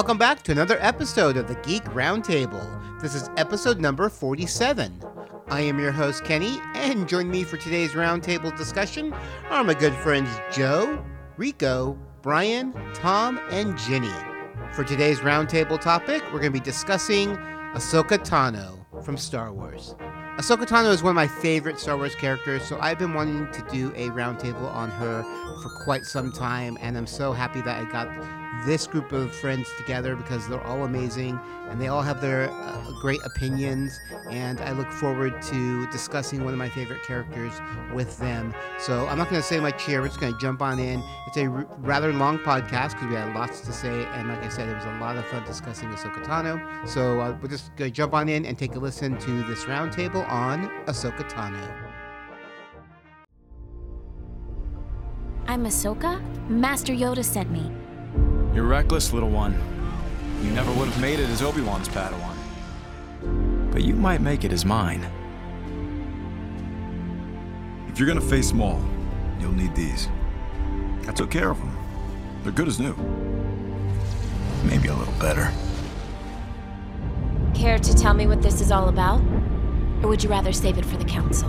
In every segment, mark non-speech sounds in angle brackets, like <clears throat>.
Welcome back to another episode of the Geek Roundtable. This is episode number 47. I am your host, Kenny, and join me for today's roundtable discussion are my good friends Joe, Rico, Brian, Tom, and Jenny. For today's roundtable topic, we're going to be discussing Ahsoka Tano from Star Wars. Ahsoka Tano is one of my favorite Star Wars characters, so I've been wanting to do a roundtable on her for quite some time, and I'm so happy that I got this group of friends together because they're all amazing and they all have their uh, great opinions. And I look forward to discussing one of my favorite characters with them. So I'm not going to say much here. We're just going to jump on in. It's a r- rather long podcast because we had lots to say. And like I said, it was a lot of fun discussing Ahsoka Tano. So uh, we're just going to jump on in and take a listen to this roundtable on Ahsoka Tano. I'm Ahsoka. Master Yoda sent me. You're reckless, little one. You never would have made it as Obi-Wan's Padawan. But you might make it as mine. If you're gonna face Maul, you'll need these. I took care of them. They're good as new. Maybe a little better. Care to tell me what this is all about? Or would you rather save it for the Council?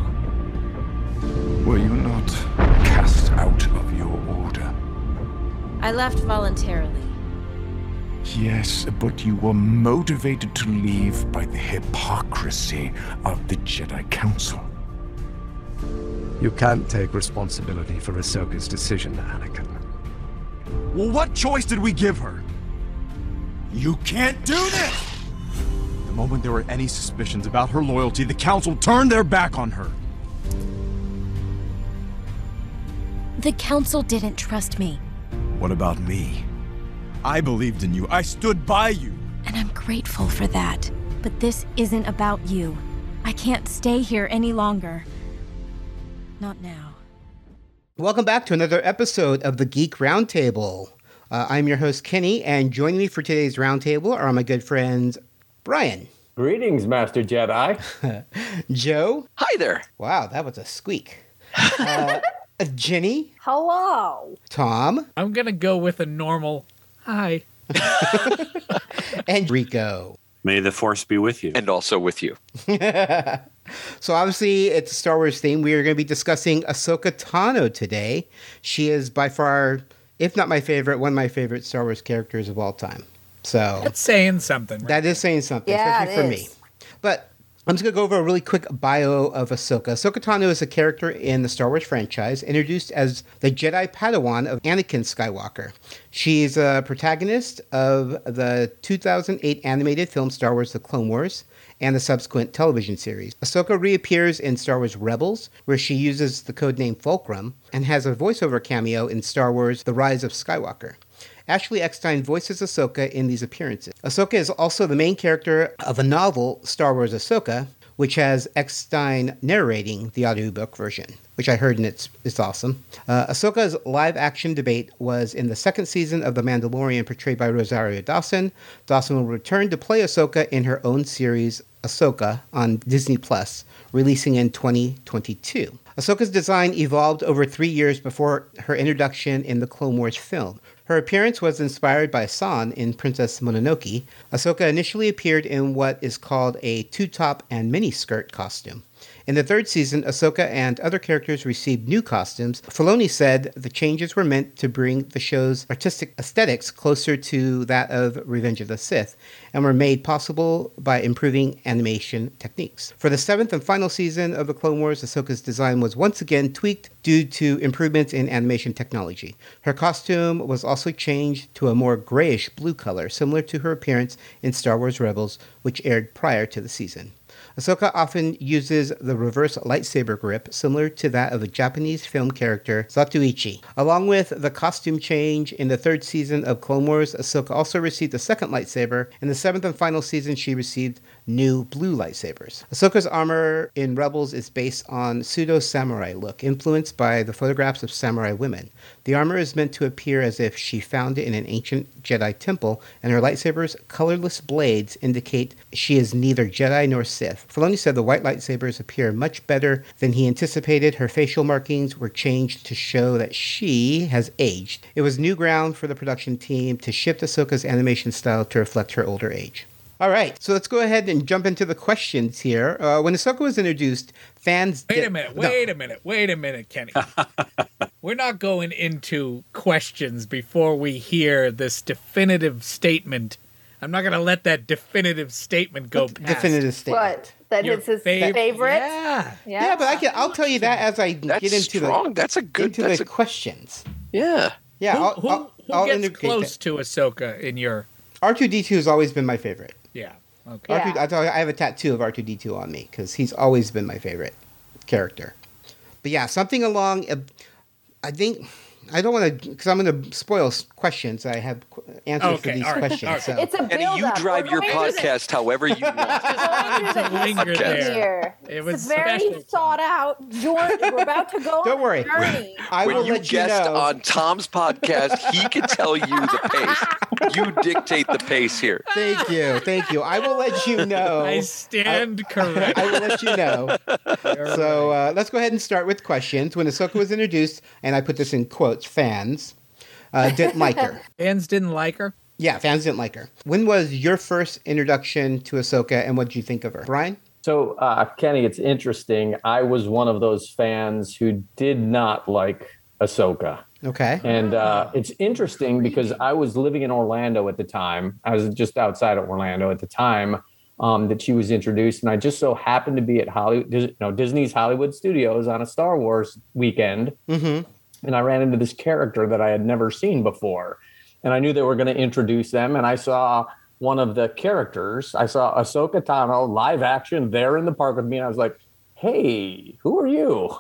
Were you not cast out of your order? I left voluntarily. Yes, but you were motivated to leave by the hypocrisy of the Jedi Council. You can't take responsibility for Ahsoka's decision, Anakin. Well, what choice did we give her? You can't do this! The moment there were any suspicions about her loyalty, the Council turned their back on her. The Council didn't trust me, What about me? I believed in you. I stood by you. and I'm grateful for that. But this isn't about you. I can't stay here any longer. Not now. Welcome back to another episode of the Geek Roundtable. Uh, I'm your host, Kenny, and joining me for today's roundtable are my good friends, Brian, Greetings, Master Jedi. <laughs> Joe. Hi there. Wow, that was a squeak. Uh, <laughs> Jenny, Hello. Tom, I'm gonna go with a normal hi. <laughs> and Rico. May the force be with you. And also with you. <laughs> So obviously, it's a Star Wars theme. We are going to be discussing Ahsoka Tano today. She is by far, if not my favorite, one of my favorite Star Wars characters of all time. So That's saying something. Right? that is saying something, Yeah, especially it for is. me. But I'm just going to go over a really quick bio of Ahsoka. Ahsoka Tano is a character in the Star Wars franchise, introduced as the Jedi Padawan of Anakin Skywalker. She's a protagonist of the 2008 animated film Star Wars The Clone Wars and the subsequent television series. Ahsoka reappears in Star Wars Rebels, where she uses the codename Fulcrum, and has a voiceover cameo in Star Wars The Rise of Skywalker. Ashley Eckstein voices Ahsoka in these appearances. Ahsoka is also the main character of a novel, Star Wars Ahsoka, which has Eckstein narrating the audiobook version, which I heard and it's, it's awesome. Uh, Ahsoka's live action debate was in the second season of The Mandalorian, portrayed by Rosario Dawson. Dawson will return to play Ahsoka in her own series, Ahsoka, on Disney Plus, releasing in 2022. Ahsoka's design evolved over three years before her introduction in the Clone Wars film. Her appearance was inspired by San in Princess Mononoke. Ahsoka initially appeared in what is called a two top and mini skirt costume. In the third season, Ahsoka and other characters received new costumes. Filoni said the changes were meant to bring the show's artistic aesthetics closer to that of Revenge of the Sith, and were made possible by improving animation techniques. For the seventh and final season of The Clone Wars, Ahsoka's design was once again tweaked due to improvements in animation technology. Her costume was also changed to a more grayish blue color, similar to her appearance in Star Wars Rebels, which aired prior to the season. Ahsoka often uses the reverse lightsaber grip, similar to that of the Japanese film character Zatoichi. Along with the costume change in the third season of Clone Wars, Ahsoka also received a second lightsaber. In the seventh and final season, she received new blue lightsabers. Ahsoka's armor in Rebels is based on pseudo samurai look, influenced by the photographs of samurai women. The armor is meant to appear as if she found it in an ancient Jedi temple, and her lightsaber's colorless blades indicate she is neither Jedi nor Sith. Filoni said the white lightsabers appear much better than he anticipated. Her facial markings were changed to show that she has aged. It was new ground for the production team to shift Ahsoka's animation style to reflect her older age. All right, so let's go ahead and jump into the questions here. Uh, when Ahsoka was introduced, fans. Wait did- a minute, No. wait a minute, wait a minute, Kenny. <laughs> We're not going into questions before we hear this definitive statement. I'm not going to let that definitive statement go past. Definitive statement. What? That Your it's his fav- favorite? Yeah. Yeah. Yeah, but I can. I'll tell you that as I That's get into strong. the That's a good. into That's the a, questions. yeah. Yeah, Who, I'll, who, I'll, who I'll gets indicate close to Ahsoka in your? R two D two has always been my favorite. Yeah. Okay. Yeah. R2, I, tell you, I have a tattoo of R two D two on me because he's always been my favorite character. But yeah, something along. uh, I think I don't want to because I'm going to spoil questions. I have qu- answers for Okay, these all right, questions. all right. So. It's a build And you up. drive your going through podcast however you want. going through the Linger there. here. It was it's very special. thought out journey. We're about to go <laughs> Don't worry. a journey. I will when you let you guest know. on Tom's podcast, he can tell you the pace. You dictate the pace here. Thank you, thank you. I will let you know. I stand corrected. I will let you know. <laughs> So uh, let's go ahead and start with questions. When Ahsoka was introduced, and I put this in quotes, fans uh, didn't like her. <laughs> Fans didn't like her. Yeah, fans didn't like her. When was your first introduction to Ahsoka, and what did you think of her, Brian? So, uh, Kenny, it's interesting. I was one of those fans who did not like Ahsoka. Okay. And uh, it's interesting because I was living in Orlando at the time. I was just outside of Orlando at the time um, that she was introduced, and I just so happened to be at Hollywood, Dis- no, Disney's Hollywood Studios on a Star Wars weekend, Mm-hmm. And I ran into this character that I had never seen before, and I knew they were going to introduce them, and I saw one of the characters. I saw Ahsoka Tano live action there in the park with me, and I was like, "Hey, who are you?"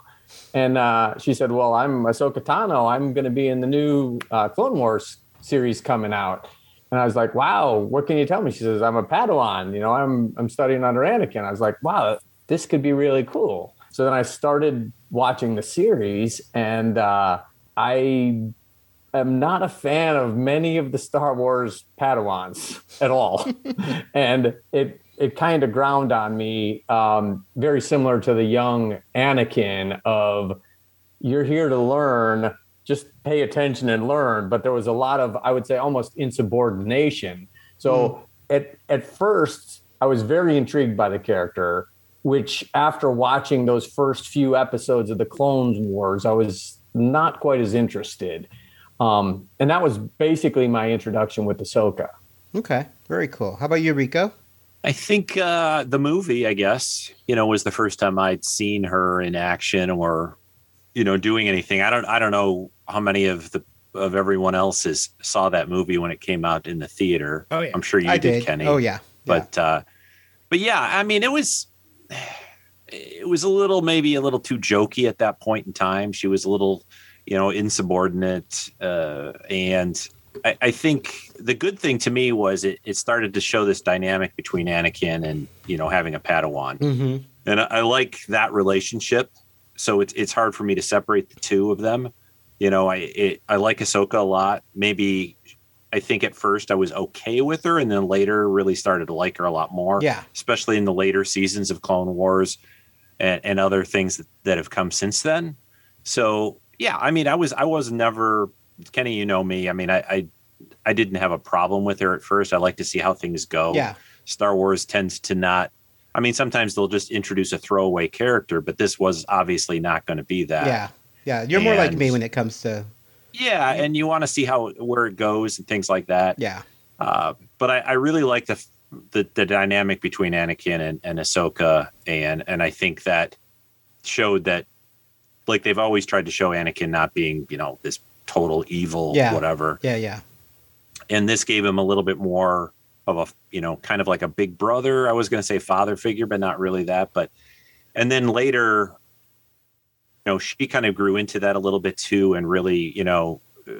And uh, she said, "Well, I'm Ahsoka Tano. I'm going to be in the new uh, Clone Wars series coming out." And I was like, "Wow, what can you tell me?" She says, "I'm a Padawan. You know, I'm I'm studying under Anakin." I was like, "Wow, this could be really cool." So then I started watching the series, and uh, I am not a fan of many of the Star Wars Padawans <laughs> at all, <laughs> and it it kind of ground on me, um, very similar to the young Anakin of you're here to learn, just pay attention and learn. But there was a lot of, I would say, almost insubordination. So at at first, I was very intrigued by the character, which after watching those first few episodes of the Clone Wars, I was not quite as interested. Um, and that was basically my introduction with Ahsoka. Okay. Very cool. How about you, Rico? I think uh, the movie, I guess, you know, was the first time I'd seen her in action or, you know, doing anything. I don't, I don't know how many of the of everyone else's saw that movie when it came out in the theater. Oh, yeah. I'm sure you did, did. Kenny. Oh yeah. But, uh, but yeah, I mean, it was, it was a little maybe a little too jokey at that point in time. She was a little, you know, insubordinate, uh, and I, I think the good thing to me was it, it started to show this dynamic between Anakin and you know having a Padawan, Mm-hmm. and I, I like that relationship. So it's it's hard for me to separate the two of them. You know, I it, I like Ahsoka a lot. Maybe I think at first I was okay with her, and then later really started to like her a lot more. Yeah. especially in the later seasons of Clone Wars and, and other things that, that have come since then. So yeah, I mean, I was I was never Kenny. You know me. I mean, I I, I didn't have a problem with her at first. I like to see how things go. Yeah. Star Wars tends to not. I mean, sometimes they'll just introduce a throwaway character, but this was obviously not going to be that. Yeah. Yeah. You're more like me when it comes to Yeah, and you want to see how where it goes and things like that. yeah. Uh, but I, I really like the, the the dynamic between Anakin and, and Ahsoka, and and I think that showed that like they've always tried to show Anakin not being you know this total evil Yeah. whatever, Yeah. Yeah. and this gave him a little bit more of a you know kind of like a big brother. I was going to say father figure, but not really that. But and then later, know, she kind of grew into that a little bit too, and really you know uh,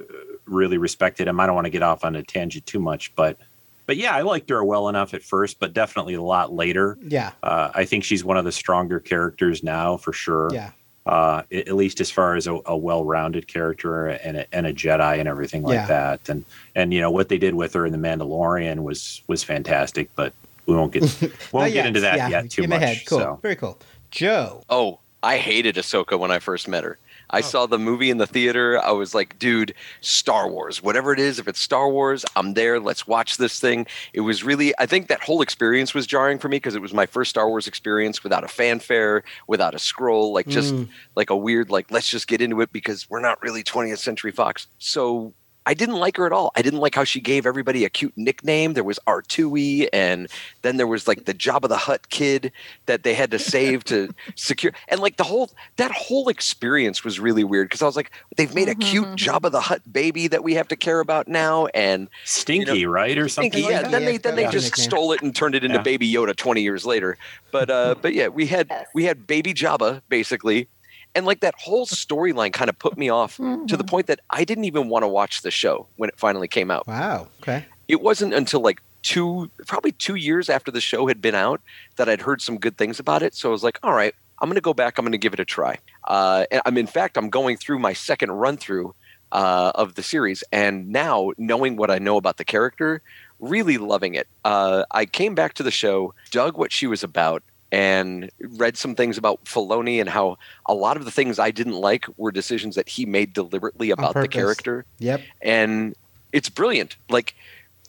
really respected him. I don't want to get off on a tangent too much, but but but yeah, I liked her well enough at first, but definitely a lot later. Yeah. Uh, I think she's one of the stronger characters now for sure. Yeah. Uh, at least as far as a, a well-rounded character and a, and a Jedi and everything like Yeah. that, and and you know what they did with her in the Mandalorian was was fantastic, but we won't get <laughs> won't Not get into that Yeah, yet too in my much. head. Cool. So Very cool. Joe. Oh, I hated Ahsoka when I first met her. I saw the movie in the theater. I was like, dude, Star Wars, whatever it is, if it's Star Wars, I'm there. Let's watch this thing. It was really, I think that whole experience was jarring for me because it was my first Star Wars experience without a fanfare, without a scroll, like just Mm. like a weird, like, let's just get into it because we're not really 20th Century Fox. So I didn't like her at all. I didn't like how she gave everybody a cute nickname. There was R2E, and then there was like the Jabba the Hutt kid that they had to save to <laughs> secure. And like the whole that whole experience was really weird because I was like, they've made a cute Jabba the Hutt baby that we have to care about now, and Stinky, right, or something Stinky, like yeah. that? Then they then they yeah. just Nickname. stole it and turned it into Yeah. Baby Yoda 20 years later. But uh, <laughs> but yeah, we had we had Baby Jabba basically, and like that whole storyline kind of put me off to the point that I didn't even want to watch the show when it finally came out. Wow. Okay. It wasn't until like two, probably two years after the show had been out that I'd heard some good things about it. So I was like, all right, I'm going to go back. I'm going to give it a try. Uh, and I'm in fact, I'm going through my second run through uh, of the series, and now knowing what I know about the character, really loving it. Uh, I came back to the show, dug what she was about, and read some things about Filoni and how a lot of the things I didn't like were decisions that he made deliberately about the character Yep. and it's brilliant. Like,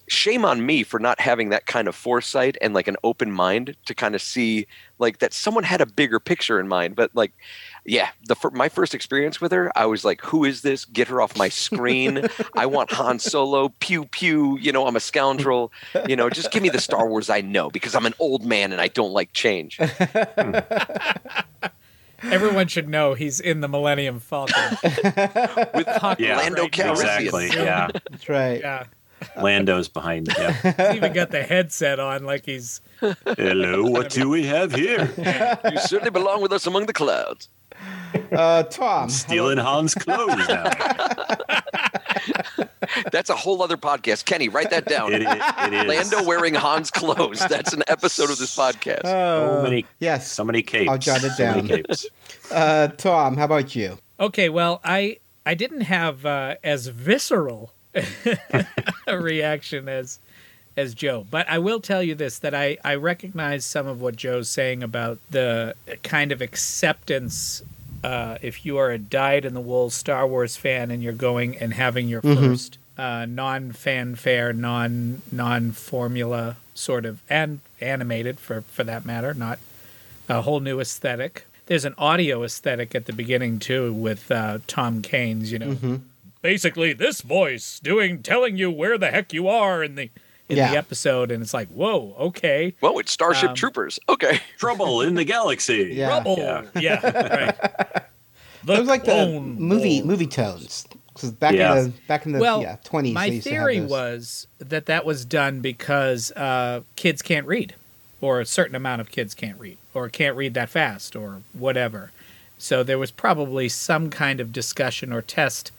shame on me for not having that kind of foresight and like an open mind to kind of see like that someone had a bigger picture in mind. But like, yeah, the my first experience with her, I was like, "Who is this? Get her off my screen! I want Han Solo. Pew pew. You know, I'm a scoundrel. You know, just give me the Star Wars I know because I'm an old man and I don't like change." Hmm. Everyone should know he's in the Millennium Falcon. <laughs> with Yeah, Lando Calrissian. exactly. Yeah, <laughs> That's right. Yeah. <laughs> Lando's behind. Yeah. He's even got the headset on like he's Hello, what do we have here? you certainly belong with us among the clouds. Uh, Tom. Stealing Han's clothes now. <laughs> That's a whole other podcast. Kenny, write that down. It i- it is. Lando wearing Han's clothes. That's an episode of this podcast. so many, yes. so many capes. I'll jot it So many down. capes. <laughs> Uh, Tom, how about you? Okay, well, I I didn't have uh, as visceral a <laughs> reaction as as Joe, but I will tell you this: that I I recognize some of what Joe's saying about the kind of acceptance. Uh, if you are a dyed-in-the-wool Star Wars fan and you're going and having your Mhm. first uh, non-fanfare, non non-formula sort of and animated for for that matter, not a whole new aesthetic. There's an audio aesthetic at the beginning too with uh, Tom Kane's, you know. Mm-hmm. Basically, this voice doing telling you where the heck you are in the in Yeah. the episode, and it's like, whoa, okay. Whoa, it's Starship Um, Troopers. Okay. <laughs> Trouble in the galaxy. Yeah. Trouble. Yeah. Yeah, right. <laughs> it was like the clone movie movie tones. 'Cause back Yeah. in the back in the well, yeah twenties. my theory was that that was done because uh, kids can't read, or a certain amount of kids can't read, or can't read that fast, or whatever. So there was probably some kind of discussion or test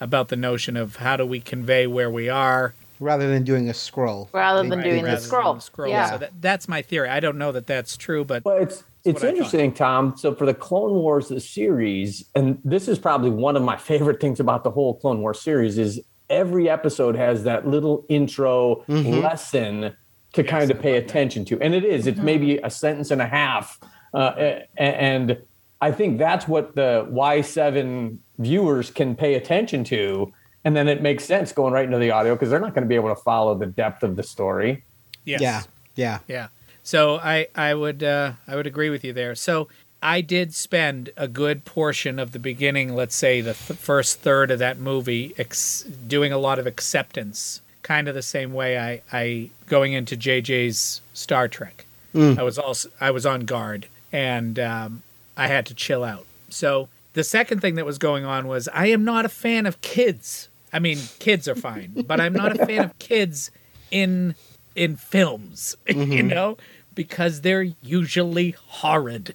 about the notion of how do we convey where we are rather than doing a scroll. Rather than they doing the rather- scroll. scroll. Yeah. So that, that's my theory. I don't know that that's true, but Well, it's it's what I thought. interesting, Tom. So for the Clone Wars the series, and this is probably one of my <laughs> favorite things about the whole Clone Wars series is every episode has that little intro Mhm. lesson to kind of pay attention to, and it is. It's maybe a sentence and a half, uh, a- and I think that's what the Y seven viewers can pay attention to. And then it makes sense going right into the audio because they're not going to be able to follow the depth of the story. yes. Yeah, yeah. Yeah. So I I would uh, I would agree with you there. So I did spend a good portion of the beginning, let's say the th- first third of that movie, ex- doing a lot of acceptance, kind of the same way I I going into JJ's Star Trek. Mm. I was also I was on guard and um, I had to chill out. So the second thing that was going on was I am not a fan of kids. I mean, kids are fine, but I'm not a fan of kids in in films, <laughs> you Mhm. know, because they're usually horrid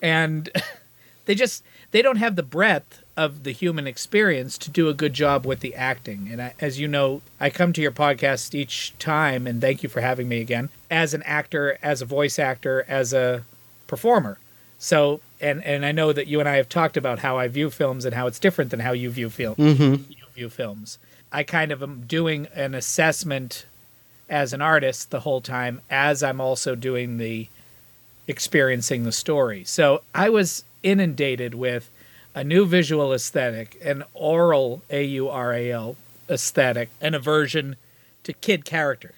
and <laughs> they just they don't have the breadth of the human experience to do a good job with the acting. And I, as you know, I come to your podcast each time, and thank you for having me again, as an actor, as a voice actor, as a performer. So, and and I know that you and I have talked about how I view films and how it's different than how you view film. Mhm. You view films. I kind of am doing an assessment as an artist the whole time, as I'm also doing the experiencing the story. So I was inundated with a new visual aesthetic, an oral A U R A L aesthetic, an aversion to kid character.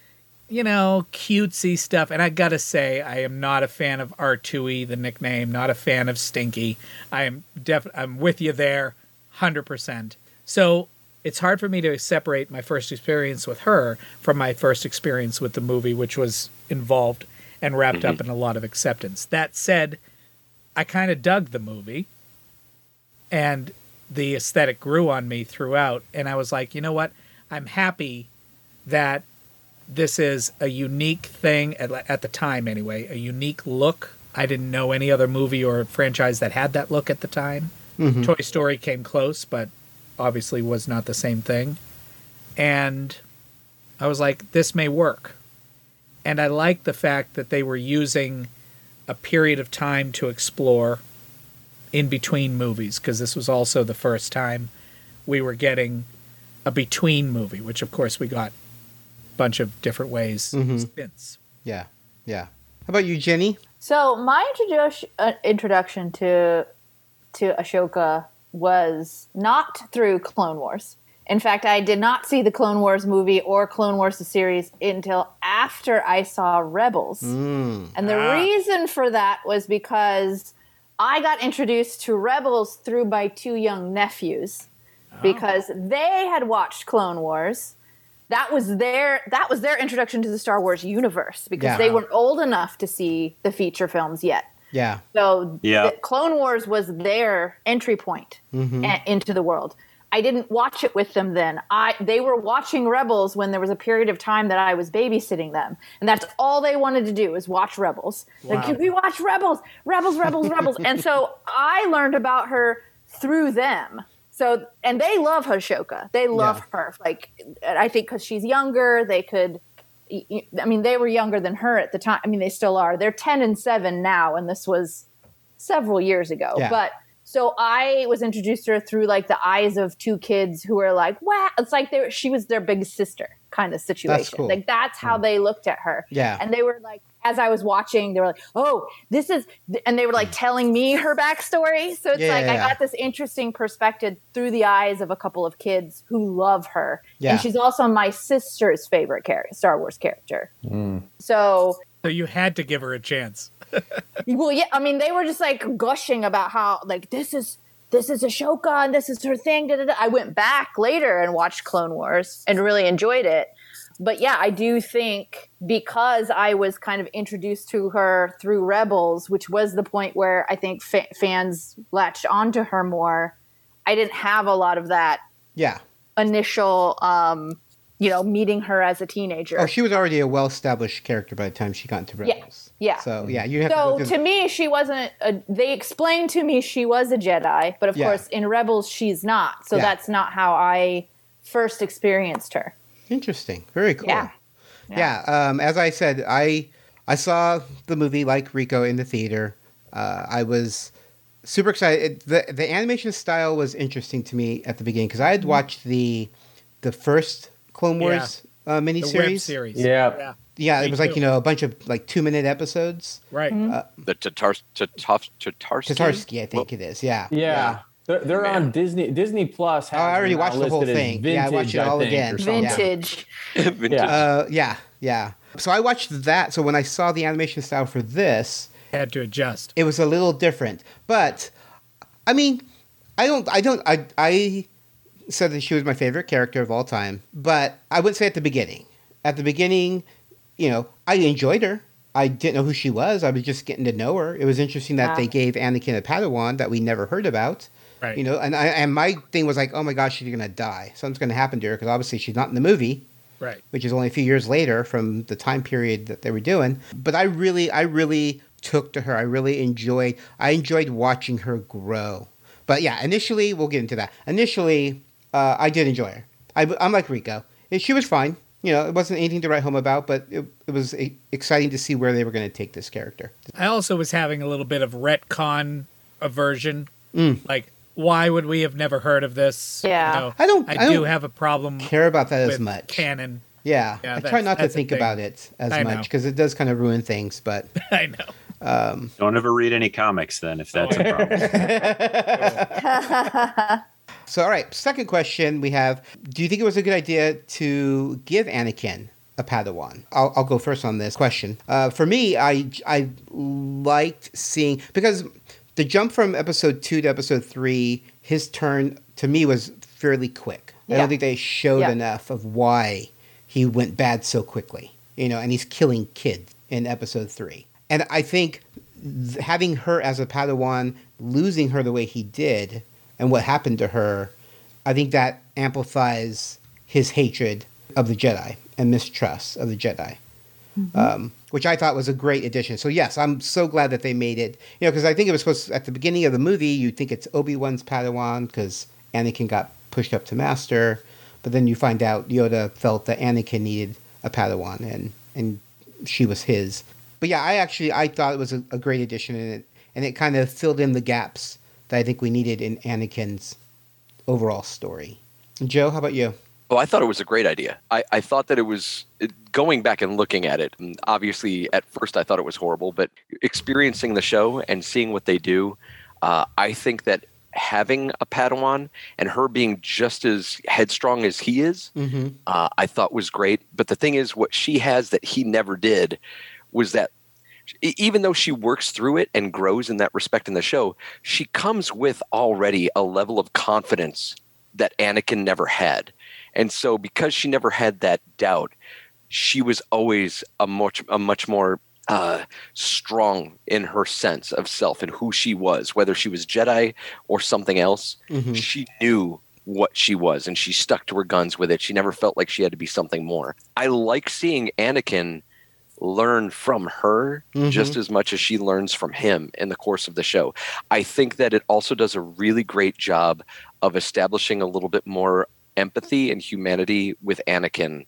You know, cutesy stuff. And I gotta say, I am not a fan of R2E, the nickname, not a fan of Stinky. I am def I'm with you there, hundred percent. So it's hard for me to separate my first experience with her from my first experience with the movie, which was involved and wrapped up mm-hmm. in a lot of acceptance. That said, I kind of dug the movie and the aesthetic grew on me throughout. And I was like, you know what? I'm happy that this is a unique thing at, at the time, anyway, a unique look. I didn't know any other movie or franchise that had that look at the time. Mhm. Toy Story came close, but obviously was not the same thing. And I was like, this may work. And I like the fact that they were using a period of time to explore in between movies, because this was also the first time we were getting a between movie, which of course we got bunch of different ways Mhm. since. Yeah, yeah. How about you, Jenny? So my introduction uh, introduction to to Ahsoka was not through Clone Wars. In fact, I did not see the Clone Wars movie or Clone Wars the series until after I saw Rebels. Mm. And the Ah. reason for that was because I got introduced to Rebels through my two young nephews because they had watched Clone Wars. That was their that was their introduction to the Star Wars universe because Yeah. they weren't old enough to see the feature films yet. Yeah. So Yeah. the Clone Wars was their entry point Mhm. a- into the world. I didn't watch it with them then. I they were watching Rebels when there was a period of time that I was babysitting them, and that's all they wanted to do was watch Rebels. Like, can we watch Rebels? Rebels, Rebels, Rebels. and so I learned about her through them. So and they love Ahsoka. They love Yeah. her. Like I think because she's younger, they could. I mean, they were younger than her at the time. I mean, they still are. They're ten and seven now, and this was several years ago. Yeah. But so I was introduced to her through like the eyes of two kids who were like, "Wow!" It's like they were, she was their big sister kind of situation. That's cool. Like that's how hmm. they looked at her. Yeah. and they were like, as I was watching, they were like, "Oh, this is," and they were like telling me her backstory. So it's Yeah, like yeah, I yeah. got this interesting perspective through the eyes of a couple of kids who love her, Yeah. and she's also my sister's favorite character, Star Wars character. Mm. So So you had to give her a chance. <laughs> well, yeah, I mean, they were just like gushing about how like this is this is Ahsoka and this is her thing. Da, da, da. I went back later and watched Clone Wars and really enjoyed it. But yeah, I do think because I was kind of introduced to her through Rebels, which was the point where I think fa- fans latched onto her more. I didn't have a lot of that Yeah. initial, um, you know, meeting her as a teenager. Oh, she was already a well-established character by the time she got into Rebels. Yeah. So yeah, you have to so go to me, she wasn't. A, they explained to me she was a Jedi, but of Yeah. course, in Rebels, she's not. So Yeah. that's not how I first experienced her. Interesting. Very cool. Yeah. Yeah. um, as I said, I I saw the movie like Rico in the theater. Uh, I was super excited. It, the The animation style was interesting to me at the beginning because I Mm-hmm. had watched the the first Clone Wars uh, The miniseries. series. Yeah. Yeah. Yeah, Me it was like you know a bunch of like two minute episodes. Right. Uh, The Tatar Tatar Tatarsky. Tatarsky, I think it is. Yeah. Yeah. They're, they're on Disney Disney Plus. Has Oh, I already watched the whole listed as thing. Yeah, I watched it all think, again. or. <laughs> Vintage. Yeah. Uh, yeah, yeah. So I watched that. So when I saw the animation style for this, had to adjust. It was a little different, but I mean, I don't, I don't, I, I said that she was my favorite character of all time, but I wouldn't say at the beginning. At the beginning, you know, I enjoyed her. I didn't know who she was. I was just getting to know her. It was interesting that Ah. they gave Anakin a Padawan that we never heard about. Right. You know, and I, and my thing was like, oh my gosh, she's gonna die. Something's gonna happen to her because obviously she's not in the movie Right. which is only a few years later from the time period that they were doing. But I really, I really took to her. I really enjoyed. I enjoyed watching her grow But yeah, initially we'll get into that. Initially, uh, I did enjoy her. I, I'm like Rico. She was fine. You know, it wasn't anything to write home about, but it, it was exciting to see where they were going to take this character. I also was having a little bit of retcon aversion. Mm. Like, why would we have never heard of this? Yeah. You know, I don't- I, I do don't have a problem. care about that as much. Canon. Yeah, Yeah, I try not to think about it as I much because it does kind of ruin things. But <laughs> I know. Um, Don't ever read any comics then, if that's a problem. <laughs> So, all right, second question we have Do you think it was a good idea to give Anakin a Padawan? I'll, I'll go first on this question. Uh, for me, I, I liked seeing, because the jump from episode two to episode three, his turn to me was fairly quick. I don't think they showed Yeah. enough of why he went bad so quickly, you know, and he's killing kids in episode three. And I think th- having her as a Padawan, losing her the way he did, and what happened to her, I think that amplifies his hatred of the Jedi and mistrust of the Jedi, um, which I thought was a great addition. So yes, I'm so glad that they made it. You know, because I think it was supposed to, at the beginning of the movie, you think it's Obi Wan's Padawan because Anakin got pushed up to Master, but then you find out Yoda felt that Anakin needed a Padawan, and and she was his. But yeah, I actually I thought it was a, a great addition, and it and it kind of filled in the gaps that I think we needed in Anakin's overall story. Joe, how about you? Oh, I thought it was a great idea. I, I thought that it was it- going back and looking at it. And obviously, at first, I thought it was horrible, but experiencing the show and seeing what they do, uh, I think that having a Padawan and her being just as headstrong as he is, Mm-hmm. uh, I thought was great. But the thing is, what she has that he never did was that even though she works through it and grows in that respect in the show, she comes with already a level of confidence that Anakin never had. And so because she never had that doubt, she was always a much a much more uh, strong in her sense of self and who she was, whether she was Jedi or something else. Mhm. She knew what she was and she stuck to her guns with it. She never felt like she had to be something more. I like seeing Anakin learn from her Mhm. just as much as she learns from him in the course of the show. I think that it also does a really great job of establishing a little bit more empathy and humanity with Anakin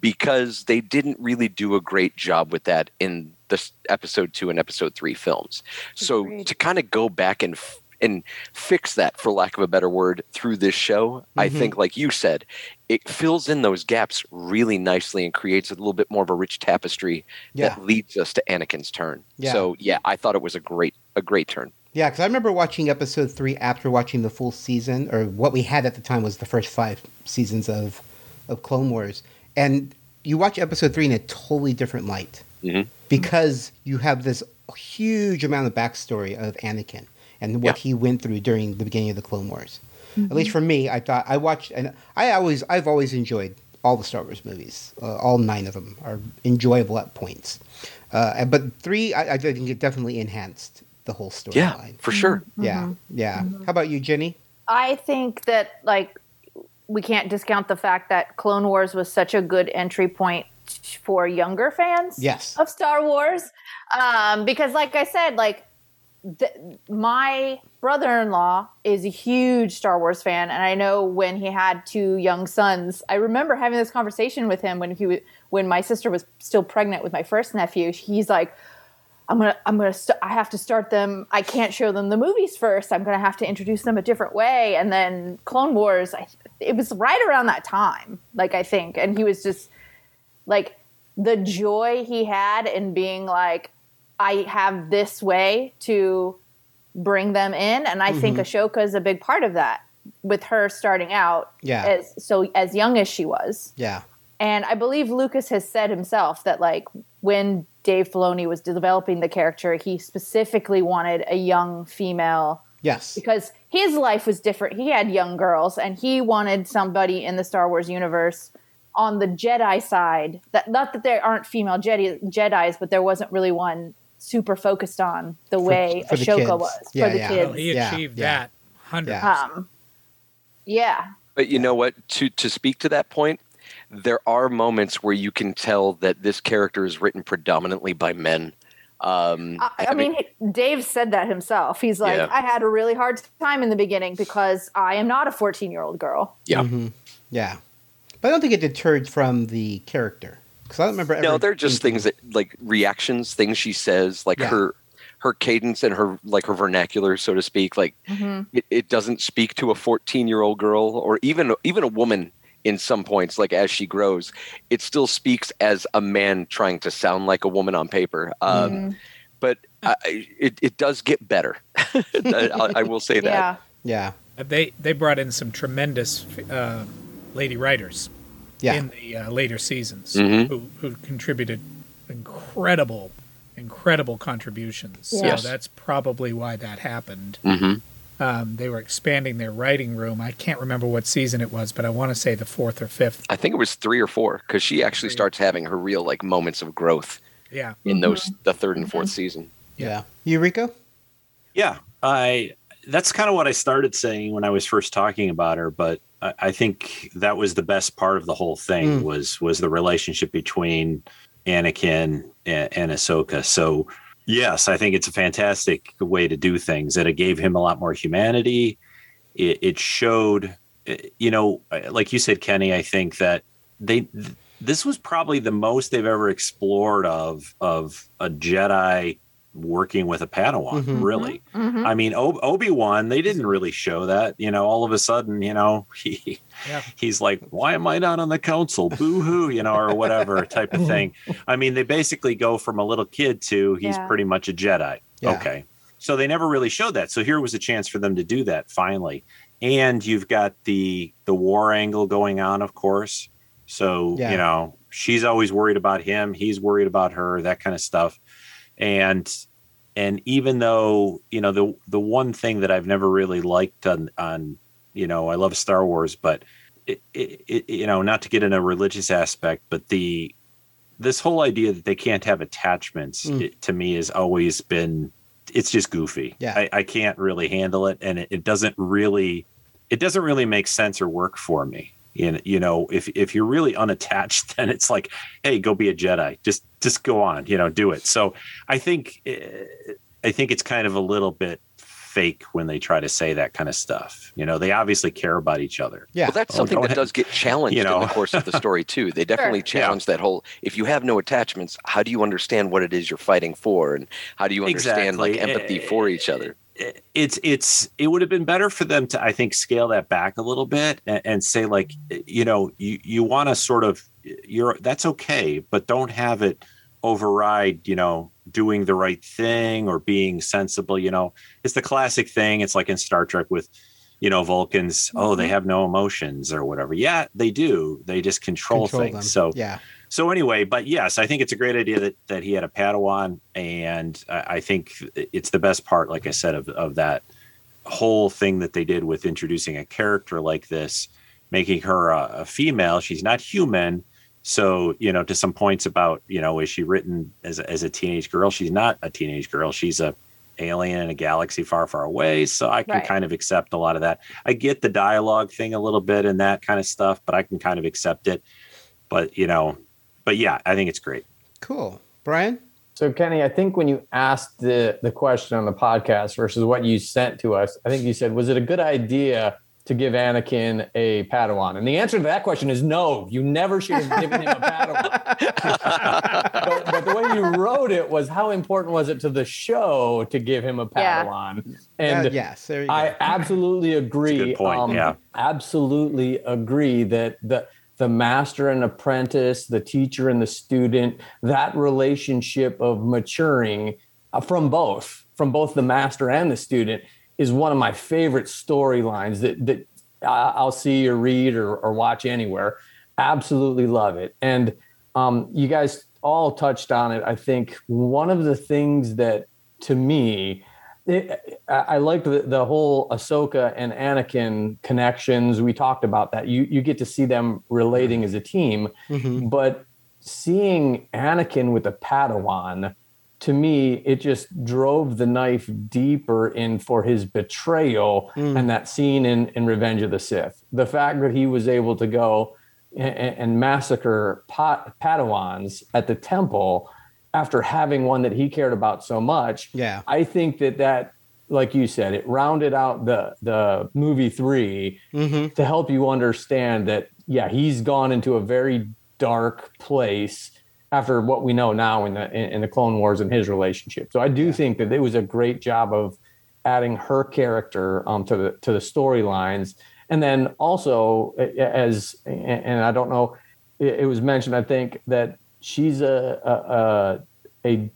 because they didn't really do a great job with that in the episode 2 and episode 3 films. So Agreed. to kind of go back and f- and fix that for lack of a better word through this show, I Mhm. think like you said, it fills in those gaps really nicely and creates a little bit more of a rich tapestry Yeah. that leads us to Anakin's turn. Yeah. So yeah, I thought it was a great a great turn. Yeah, because I remember watching episode three after watching the full season, or what we had at the time was the first five seasons of of Clone Wars, and you watch episode three in a totally different light Mhm. because you have this huge amount of backstory of Anakin and what he went through during the beginning of the Clone Wars. At least for me, I thought I watched, and I always I've always enjoyed all the Star Wars movies. Uh, all nine of them are enjoyable at points, uh, but three I, I think it definitely enhanced the whole storyline. Yeah, for sure. Yeah, yeah. How about you, Jenny? I think that like we can't discount the fact that Clone Wars was such a good entry point for younger fans Yes. of Star Wars. Um, because like I said, like th- my brother-in-law is a huge Star Wars fan, and I know when he had two young sons, I remember having this conversation with him when he wa- when my sister was still pregnant with my first nephew. He's like, I'm gonna, I'm gonna, st- I have to start them. I can't show them the movies first. I'm gonna have to introduce them a different way. And then Clone Wars, I, it was right around that time, like I think, and he was just like the joy he had in being like, I have this way to bring them in, and I think mm-hmm. Ahsoka is a big part of that. With her starting out, Yeah. as so as young as she was, Yeah. and I believe Lucas has said himself that like when Dave Filoni was developing the character, he specifically wanted a young female Yes. because his life was different. He had young girls and he wanted somebody in the Star Wars universe on the Jedi side that not that there aren't female Jedi Jedi's, but there wasn't really one super focused on the way for Ahsoka kids. was Yeah, for the yeah. kids. Well, he achieved yeah. that hundred. Yeah. Um, yeah, But you know what? To to speak to that point, there are moments where you can tell that this character is written predominantly by men. Um, I, I mean, Dave said that himself. He's like, Yeah. I had a really hard time in the beginning because I am not a 14 year old girl. yeah. Mhm. Yeah. But I don't think it deterred from the character. Because I don't remember ever. No, they're just things that like reactions, things she says, like Yeah. her her cadence and her like her vernacular, so to speak. Like it, it doesn't speak to a 14 year old girl or even even a woman in some points. Like as she grows, it still speaks as a man trying to sound like a woman on paper. Um, Mhm. But I, I- it it does get better. <laughs> I, I will say that. Yeah. Yeah. Uh, They they brought in some tremendous uh, lady writers Yeah. in the uh, later seasons Mhm. who who contributed incredible incredible contributions. Yes. So that's probably why that happened. hmm Um, they were expanding their writing room. I can't remember what season it was, but I want to say the fourth or fifth. I think it was three or four because she actually starts having her real like moments of growth Yeah. in those the third and fourth season. Yeah. You, Rico? Yeah, I. That's kind of what I started saying when I was first talking about her, but I, I think that was the best part of the whole thing Mm. was was the relationship between Anakin and, and Ahsoka. So yes, I think it's a fantastic way to do things. That it gave him a lot more humanity. It, it showed, eh, you know, like you said, Kenny. I think that they. th- This was probably the most they've ever explored of of a Jedi working with a Padawan. Mhm. Really, Mhm. I mean, o- Obi Wan, they didn't really show that. You know, all of a sudden, you know, <laughs> he Yeah. he's like, "Why am I not on the council? Boo hoo!" You know, or whatever type of thing. <laughs> I mean, they basically go from a little kid to he's Yeah. pretty much a Jedi. Yeah. Okay, so they never really showed that. So here was a chance for them to do that finally. And you've got the the war angle going on, of course. So Yeah. you know, she's always worried about him. He's worried about her. That kind of stuff. And and even though you know the the one thing that I've never really liked on on you know I love Star Wars, but it, it, it you know not to get in a religious aspect, but the this whole idea that they can't have attachments Mm. it, to me has always been it's just goofy. Yeah. I, I can't really handle it, and it doesn't really it doesn't really make sense or work for me. You know, you know, if if you're really unattached, <laughs> then it's like, hey, go be a Jedi. Just just go on, you know, do it. So I think eh, I think it's kind of a little bit fake when they try to say that kind of stuff. You know, they obviously care about each other. Yeah. Well, that's Oh, something go that ahead. does get challenged You know. in the course of the story <laughs> too. They definitely Sure. challenge that whole. If you have no attachments, how do you understand what it is you're fighting for, and how do you understand like Exactly. empathy for each other? It's it's it would have been better for them to i think scale that back a little bit and, and say like you know you you want to sort of you're that's okay but don't have it override you know doing the right thing or being sensible you know it's the classic thing it's like in star trek with you know vulcans oh they mm-hmm. have no emotions or whatever yeah they do they just control, Control things them. so yeah. So anyway, but yes, I think it's a great idea that that he had a Padawan, and I I think it's the best part, like I said, of of that whole thing that they did with introducing a character like this, making her a, a female. She's not human, so you know, to some points about you know, is she written as a, as a teenage girl? She's not a teenage girl. She's a alien in a galaxy far, far away. So I can Right. kind of accept a lot of that. I get the dialogue thing a little bit and that kind of stuff, but I can kind of accept it. But you know, but yeah, I think it's great. Cool. Brian? So Kenny, I think when you asked the the question on the podcast versus what you sent to us, I think you said, was it a good idea to give Anakin a Padawan? And the answer to that question is no. You never should have given him a Padawan. <laughs> but, but the way you wrote it was how important was it to the show to give him a Yeah. Padawan? And Uh, yes. There you go. I absolutely agree. good point, yeah. Absolutely agree that the the master and apprentice, the teacher and the student, that relationship of maturing uh, from both, from both the master and the student, is one of my favorite storylines that that I'll see or read or, or watch anywhere. Absolutely love it. And um, you guys all touched on it. I think one of the things that to me it, I I like the, the whole Ahsoka and Anakin connections. We talked about that. You you get to see them relating as a team, Mhm. but seeing Anakin with a Padawan, to me, it just drove the knife deeper in for his betrayal Mm. and that scene in, in Revenge of the Sith. The fact that he was able to go and, and massacre Pat, Padawans at the temple after having one that he cared about so much. Yeah. I think that that, like you said, it rounded out the the movie 3 Mm-hmm. to help you understand that yeah, he's gone into a very dark place after what we know now in the in, the Clone Wars and his relationship. So I do think that it was a great job of adding her character um, to the to the storylines, and then also as and I don't know, it was mentioned I think that she's a a, a, a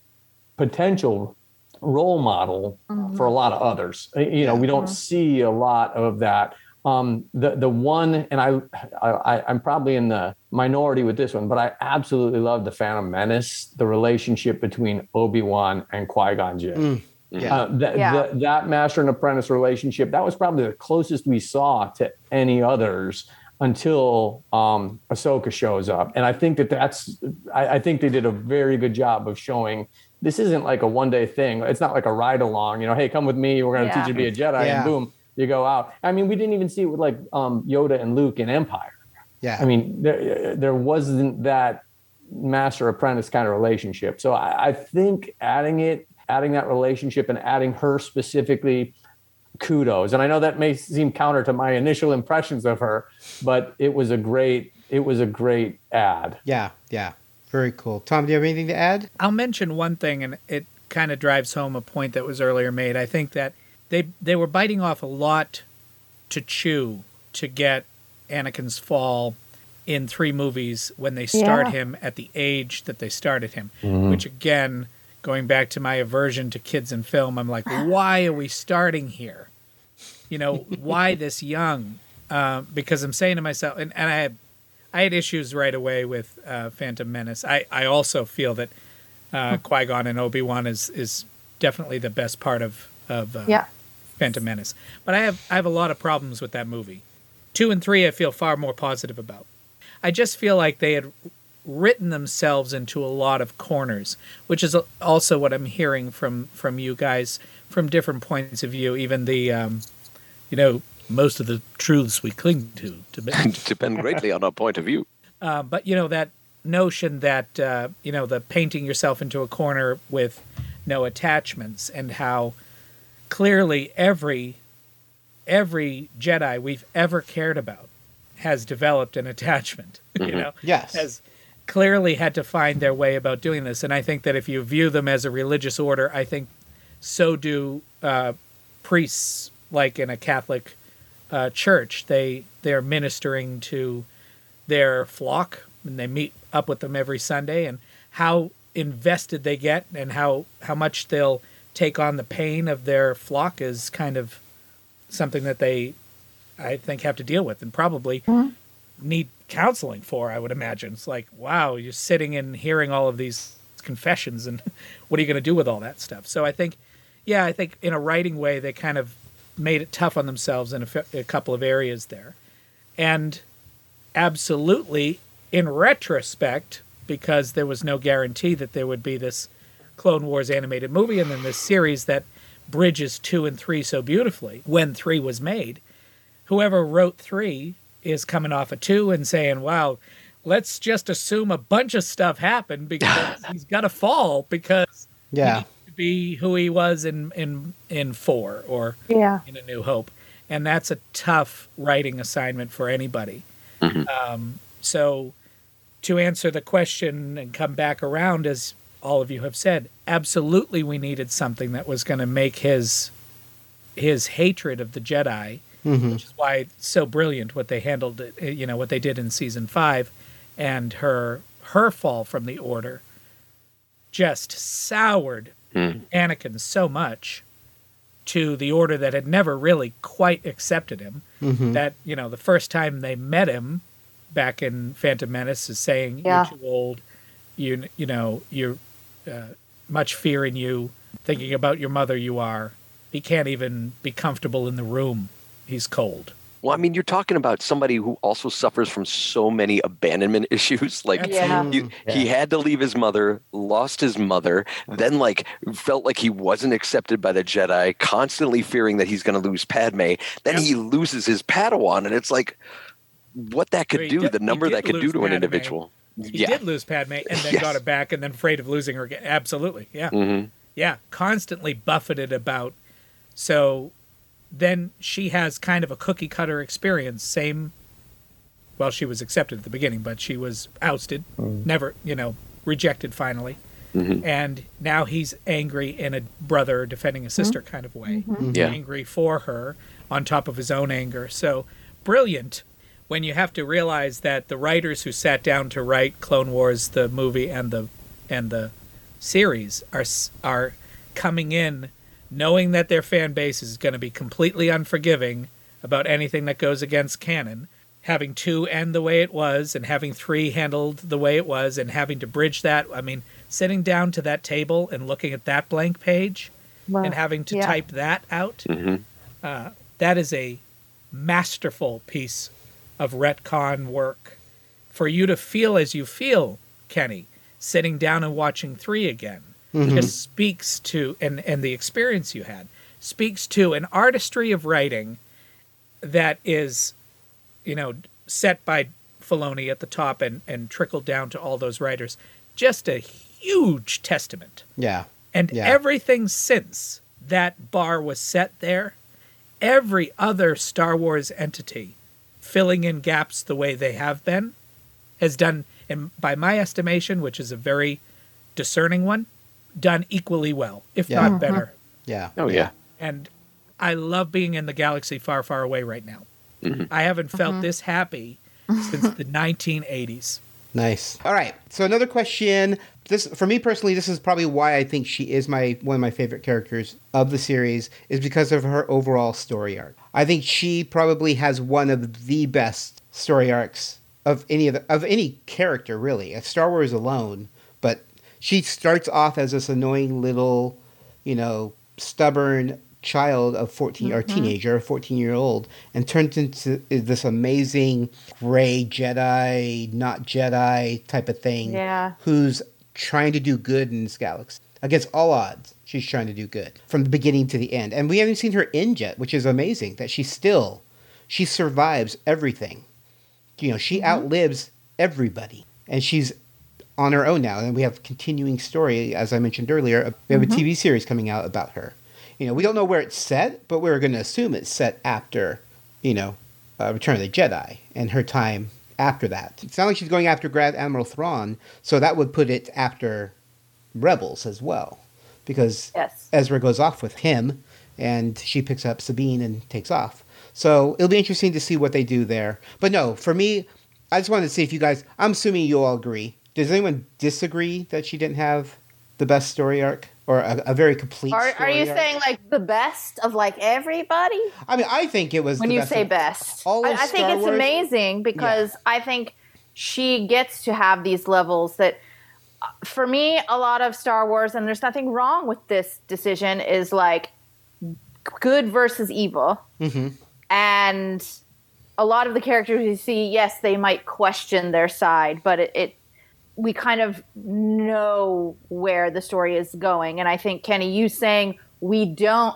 potential role model for a lot of others. Uh, You know, we don't see a lot of that. Um, the the one, and I, I I'm probably in the minority with this one, but I absolutely love the Phantom Menace, the relationship between Obi Wan and Qui Gon Jinn. Yeah. Uh, that, Yeah. that that master and apprentice relationship that was probably the closest we saw to any others until um, Ahsoka shows up, and I think that that's I, I think they did a very good job of showing this isn't like a one day thing. It's not like a ride along. You know, hey, come with me. We're going to Yeah. teach you to be a Jedi, Yeah. and boom, you go out. I mean, we didn't even see it with like um, Yoda and Luke in Empire. Yeah. I mean, there there wasn't that master apprentice kind of relationship. So I, I think adding it, adding that relationship, and adding her specifically, kudos. And I know that may seem counter to my initial impressions of her, but it was a great it was a great ad. yeah. Yeah. Very cool. Tom, do you have anything to add? I'll mention one thing, and it kind of drives home a point that was earlier made. I think that they they were biting off a lot to chew to get Anakin's fall in three movies when they start Yeah. him at the age that they started him. Mm-hmm. Which again, going back to my aversion to kids in film, I'm like, <laughs> why are we starting here? You know, why <laughs> this young? Uh, because I'm saying to myself, and, and I had I had issues right away with uh, Phantom Menace. I, I also feel that uh, Qui Gon and Obi Wan is is definitely the best part of of uh, Yeah. Phantom Menace. But I have I have a lot of problems with that movie. Two and three, I feel far more positive about. I just feel like they had written themselves into a lot of corners, which is also what I'm hearing from from you guys from different points of view. Even the, um, you know, most of the truths we cling to to <laughs> Depend greatly on our point of view. uh, but you know that notion that uh, you know the painting yourself into a corner with no attachments and how clearly every every Jedi we've ever cared about has developed an attachment. <laughs> You know, Yes. has clearly had to find their way about doing this. And I think that if you view them as a religious order, I think so do uh, priests, like in a Catholic uh, church. They they're ministering to their flock, and they meet up with them every Sunday. And how invested they get, and how how much they'll take on the pain of their flock is kind of something that they, I think, have to deal with, and probably need counseling for. I would imagine it's like, wow, you're sitting and hearing all of these confessions, and <laughs> what are you going to do with all that stuff? So I think, yeah, I think in a writing way, they kind of made it tough on themselves in a, f- a couple of areas there, and absolutely in retrospect, because there was no guarantee that there would be this Clone Wars animated movie and then this series that bridges two and three so beautifully when three was made. Whoever wrote three is coming off a two and saying, wow, let's just assume a bunch of stuff happened <laughs> because he's got to fall because Yeah. to be who he was in, in, in four or Yeah. in A New Hope. And that's a tough writing assignment for anybody. Um, so, to answer the question and come back around, as all of you have said, absolutely we needed something that was going to make his his hatred of the Jedi, which is why it's so brilliant what they handled it, eh, you know, what they did in season five, and her her fall from the Order, just soured Anakin so much to the Order that had never really quite accepted him. That you know, the first time they met him back in Phantom Menace is saying Yeah. you're too old, you you know you're uh, much fear in you, thinking about your mother. You are. He can't even be comfortable in the room. He's cold. Well, I mean, you're talking about somebody who also suffers from so many abandonment <laughs> issues. Like, Yeah. you, he had to leave his mother, lost his mother, then like felt like he wasn't accepted by the Jedi, constantly fearing that he's going to lose Padme. Then he loses his Padawan, and it's like what that could He do, did- the number that could do lose to an individual. He Yeah. did lose Padme and then Yes. got it back and then afraid of losing her again. Absolutely. Yeah. Mhm. Yeah. Constantly buffeted about. So then she has kind of a cookie cutter experience. Same. Well, she was accepted at the beginning, but she was ousted, mm. never, you know, rejected finally. Mhm. And now he's angry in a brother defending a sister mm-hmm. kind of way. Mm-hmm. Mm-hmm. Yeah. Angry for her on top of his own anger. So brilliant when you have to realize that the writers who sat down to write Clone Wars, the movie and the and the series, are are coming in knowing that their fan base is going to be completely unforgiving about anything that goes against canon. Having two end the way it was, and having three handled the way it was, and having to bridge that. I mean, sitting down to that table and looking at that blank page, Wow. and having to Yeah. type that out. Mhm. Uh, that is a masterful piece of retcon work. For you to feel as you feel, Kenny, sitting down and watching three again, Mhm. just speaks to and and the experience you had speaks to an artistry of writing that is, you know, set by Filoni at the top and and trickled down to all those writers. Just a huge testament. Yeah. And Yeah. everything since that bar was set there, every other Star Wars entity filling in gaps the way they have been has done, and by my estimation, which is a very discerning one, done equally well, if Yeah. not better. Yeah. Oh yeah. And I love being in the galaxy far, far away right now. Mhm. I haven't felt Mhm. this happy <laughs> since the 1980s. Nice. All right. So another question. This for me personally, this is probably why I think she is my one of my favorite characters of the series is because of her overall story arc. I think she probably has one of the best story arcs of any of the, of any character really. Of Star Wars alone, but she starts off as this annoying little, you know, stubborn child of 14 or Mhm. teenager, 14 year old, and turns into this amazing gray Jedi, not Jedi type of thing. Yeah. Who's trying to do good in this galaxy. Against all odds, she's trying to do good from the beginning to the end. And we haven't seen her end yet, which is amazing that she still, she survives everything. You know, she outlives everybody. And she's on her own now. And we have continuing story, as I mentioned earlier. We have Mhm. a TV series coming out about her. You know, we don't know where it's set, but we're going to assume it's set after, you know, uh, Return of the Jedi and her time after that. It's not like she's going after Grand Admiral Thrawn, so that would put it after Rebels as well, because Yes. Ezra goes off with him, and she picks up Sabine and takes off. So it'll be interesting to see what they do there. But no, for me, I just wanted to see if you guys. I'm assuming you all agree. Does anyone disagree that she didn't have the best story arc or a, a very complete? Are, are you arc? saying like the best of like everybody? I mean, I think it was when you best say best. all I, I think it's Wars- amazing because I think she gets to have these levels that, uh, for me, a lot of Star Wars, and there's nothing wrong with this decision, is like good versus evil. Mhm. And a lot of the characters you see, yes, they might question their side, but it, it we kind of know where the story is going. And I think Kenny, you saying we don't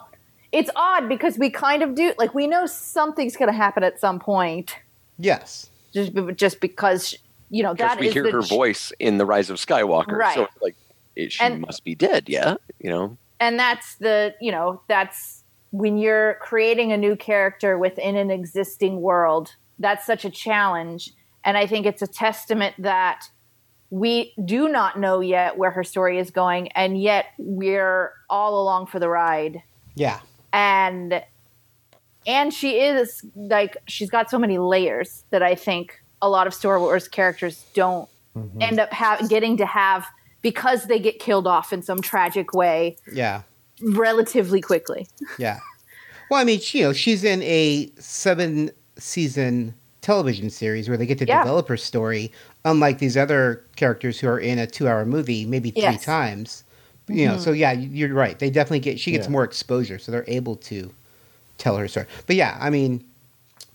it's odd because we kind of do like we know something's going to happen at some point Yes. just just because you know Because that we is hear the her ch- voice in the Rise of Skywalker, Right. so like it, she And- must be dead. Yeah, you know. and that's the you know that's when you're creating a new character within an existing world that's such a challenge and i think it's a testament that we do not know yet where her story is going and yet we're all along for the ride Yeah. and and she is like she's got so many layers that i think a lot of star wars characters don't mm-hmm. end up ha- getting to have because they get killed off in some tragic way Yeah. relatively quickly. Yeah. Well, I mean, she, you know, she's in a seven season television series where they get to Yeah. develop her story, unlike these other characters who are in a two hour movie, maybe three Yes. times. You know, Mhm. so yeah, you- you're right. They definitely get, she gets Yeah. more exposure, so they're able to tell her story. But yeah, I mean,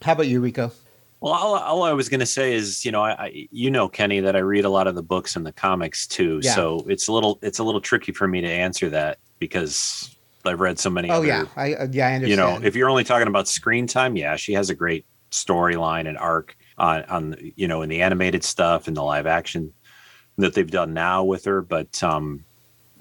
how about you, Rico? Well, all, all I was going to say is, you know, I, I, you know, Kenny, that I read a lot of the books and the comics too. Yeah. So it's a little, it's a little tricky for me to answer that because I've read so many. Oh, other, yeah. I, uh, yeah, I understand. You know, if you're only talking about screen time, yeah, she has a great storyline and arc. On on you know in the animated stuff and the live action that they've done now with her. But um,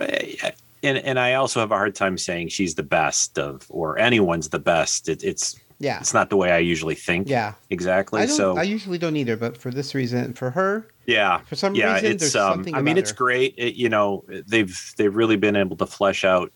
eh, and and I also have a hard time saying she's the best of or anyone's the best. It, it's Yeah. it's not the way I usually think. Yeah. exactly. I so I usually don't either, but for this reason, for her, yeah for some yeah reason, it's there's um something i mean it's her. great it, you know they've they've really been able to flesh out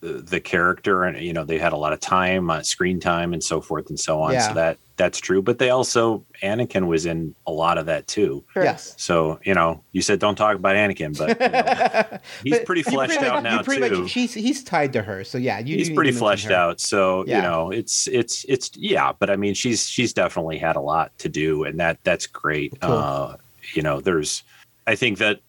the, the character and you know they had a lot of time uh, screen time and so forth and so on Yeah. so that that's true but they also anakin was in a lot of that too Yes. so you know you said don't talk about anakin but you know, <laughs> he's But pretty fleshed pretty out much- now pretty too Much, she's he's tied to her, so yeah, you. he's do need pretty fleshed her. out so Yeah. you know it's it's it's yeah but i mean she's she's definitely had a lot to do and that that's great Cool. uh you know there's i think that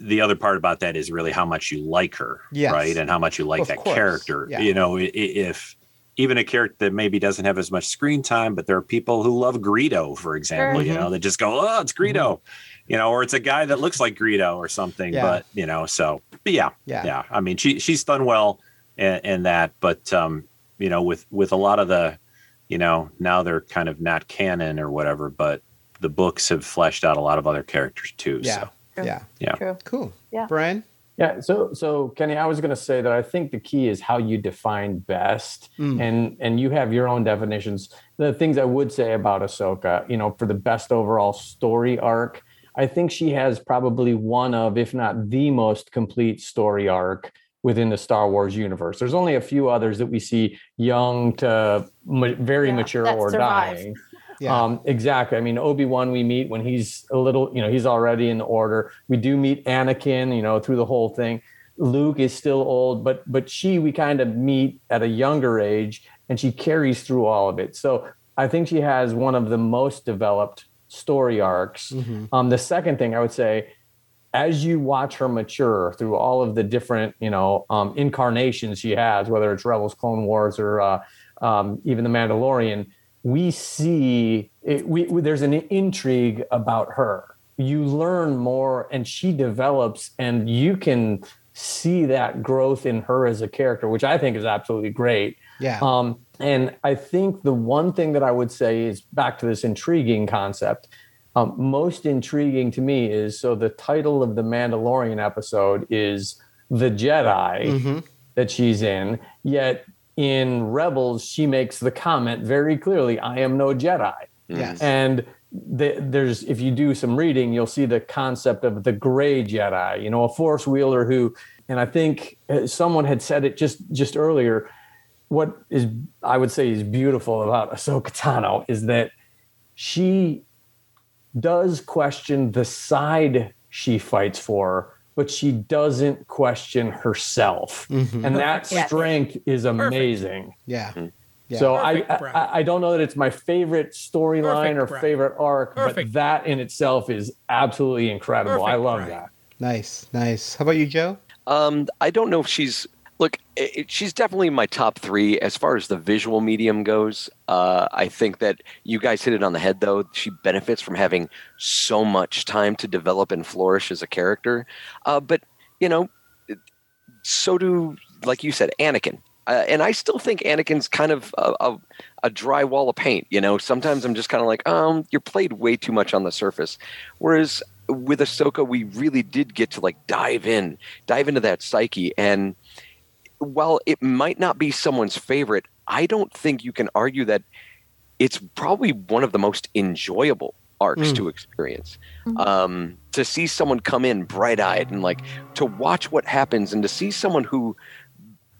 the other part about that is really how much you like her Yes. right and how much you like Of that course, character yeah. you know i- i- if even a character that maybe doesn't have as much screen time but there are people who love greedo for example you know that just go oh it's greedo you know or it's a guy that looks like greedo or something Yeah. but you know so but yeah Yeah. yeah i mean she she's done well in, in that but um you know with with a lot of the you know now they're kind of not canon or whatever but the books have fleshed out a lot of other characters too Yeah. so Yeah. yeah True. Cool. Yeah. Brian. Yeah, so so Kenny, I was going to say that I think the key is how you define best, Mm. and and you have your own definitions. The things I would say about Ahsoka, you know, for the best overall story arc, I think she has probably one of, if not the most complete story arc within the Star Wars universe. There's only a few others that we see young to ma- very Yeah, mature or survive. dying. Yeah. Um, exactly. I mean, Obi Wan we meet when he's a little, you know, he's already in the order. We do meet Anakin, you know, through the whole thing. Luke is still old, but but she we kind of meet at a younger age, and she carries through all of it. So I think she has one of the most developed story arcs. Mm-hmm. Um, the second thing I would say, as you watch her mature through all of the different, you know, um, incarnations she has, whether it's Rebels, Clone Wars, or uh, um, even The Mandalorian, we see it, we, there's an intrigue about her. You learn more, and she develops, and you can see that growth in her as a character, which I think is absolutely great. Yeah. Um, and I think the one thing that I would say is back to this intriguing concept. Um, most intriguing to me is so the title of the Mandalorian episode is The Jedi Mm-hmm. that she's in, yet in Rebels, she makes the comment very clearly I am no Jedi. Yes. And the, there's, if you do some reading, you'll see the concept of the gray Jedi, you know, a force wielder who, and I think uh, someone had said it just just earlier. What is I would say is beautiful about Ahsoka Tano is that she does question the side she fights for, but she doesn't question herself, Mhm. and that Yes. strength is amazing. Yeah. Yeah. So Perfect, I, I, I don't know that it's my favorite storyline or Brian. favorite arc, Perfect. but that in itself is absolutely incredible. I love Brian. that. Nice. Nice. How about you, Joe? Um, I don't know if she's look. i i- she's definitely in my top three as far as the visual medium goes. Uh, I think that you guys hit it on the head, though. She benefits from having so much time to develop and flourish as a character. Uh, but you know, so do like you said, Anakin. Uh, and I still think Anakin's kind of a, a, a dry wall of paint. You know, sometimes I'm just kind of like, um, you're played way too much on the surface. Whereas with Ahsoka, we really did get to like dive in, dive into that psyche. And while it might not be someone's favorite, I don't think you can argue that it's probably one of the most enjoyable arcs Mm. to experience. Um, to see someone come in bright eyed and like to watch what happens and to see someone who,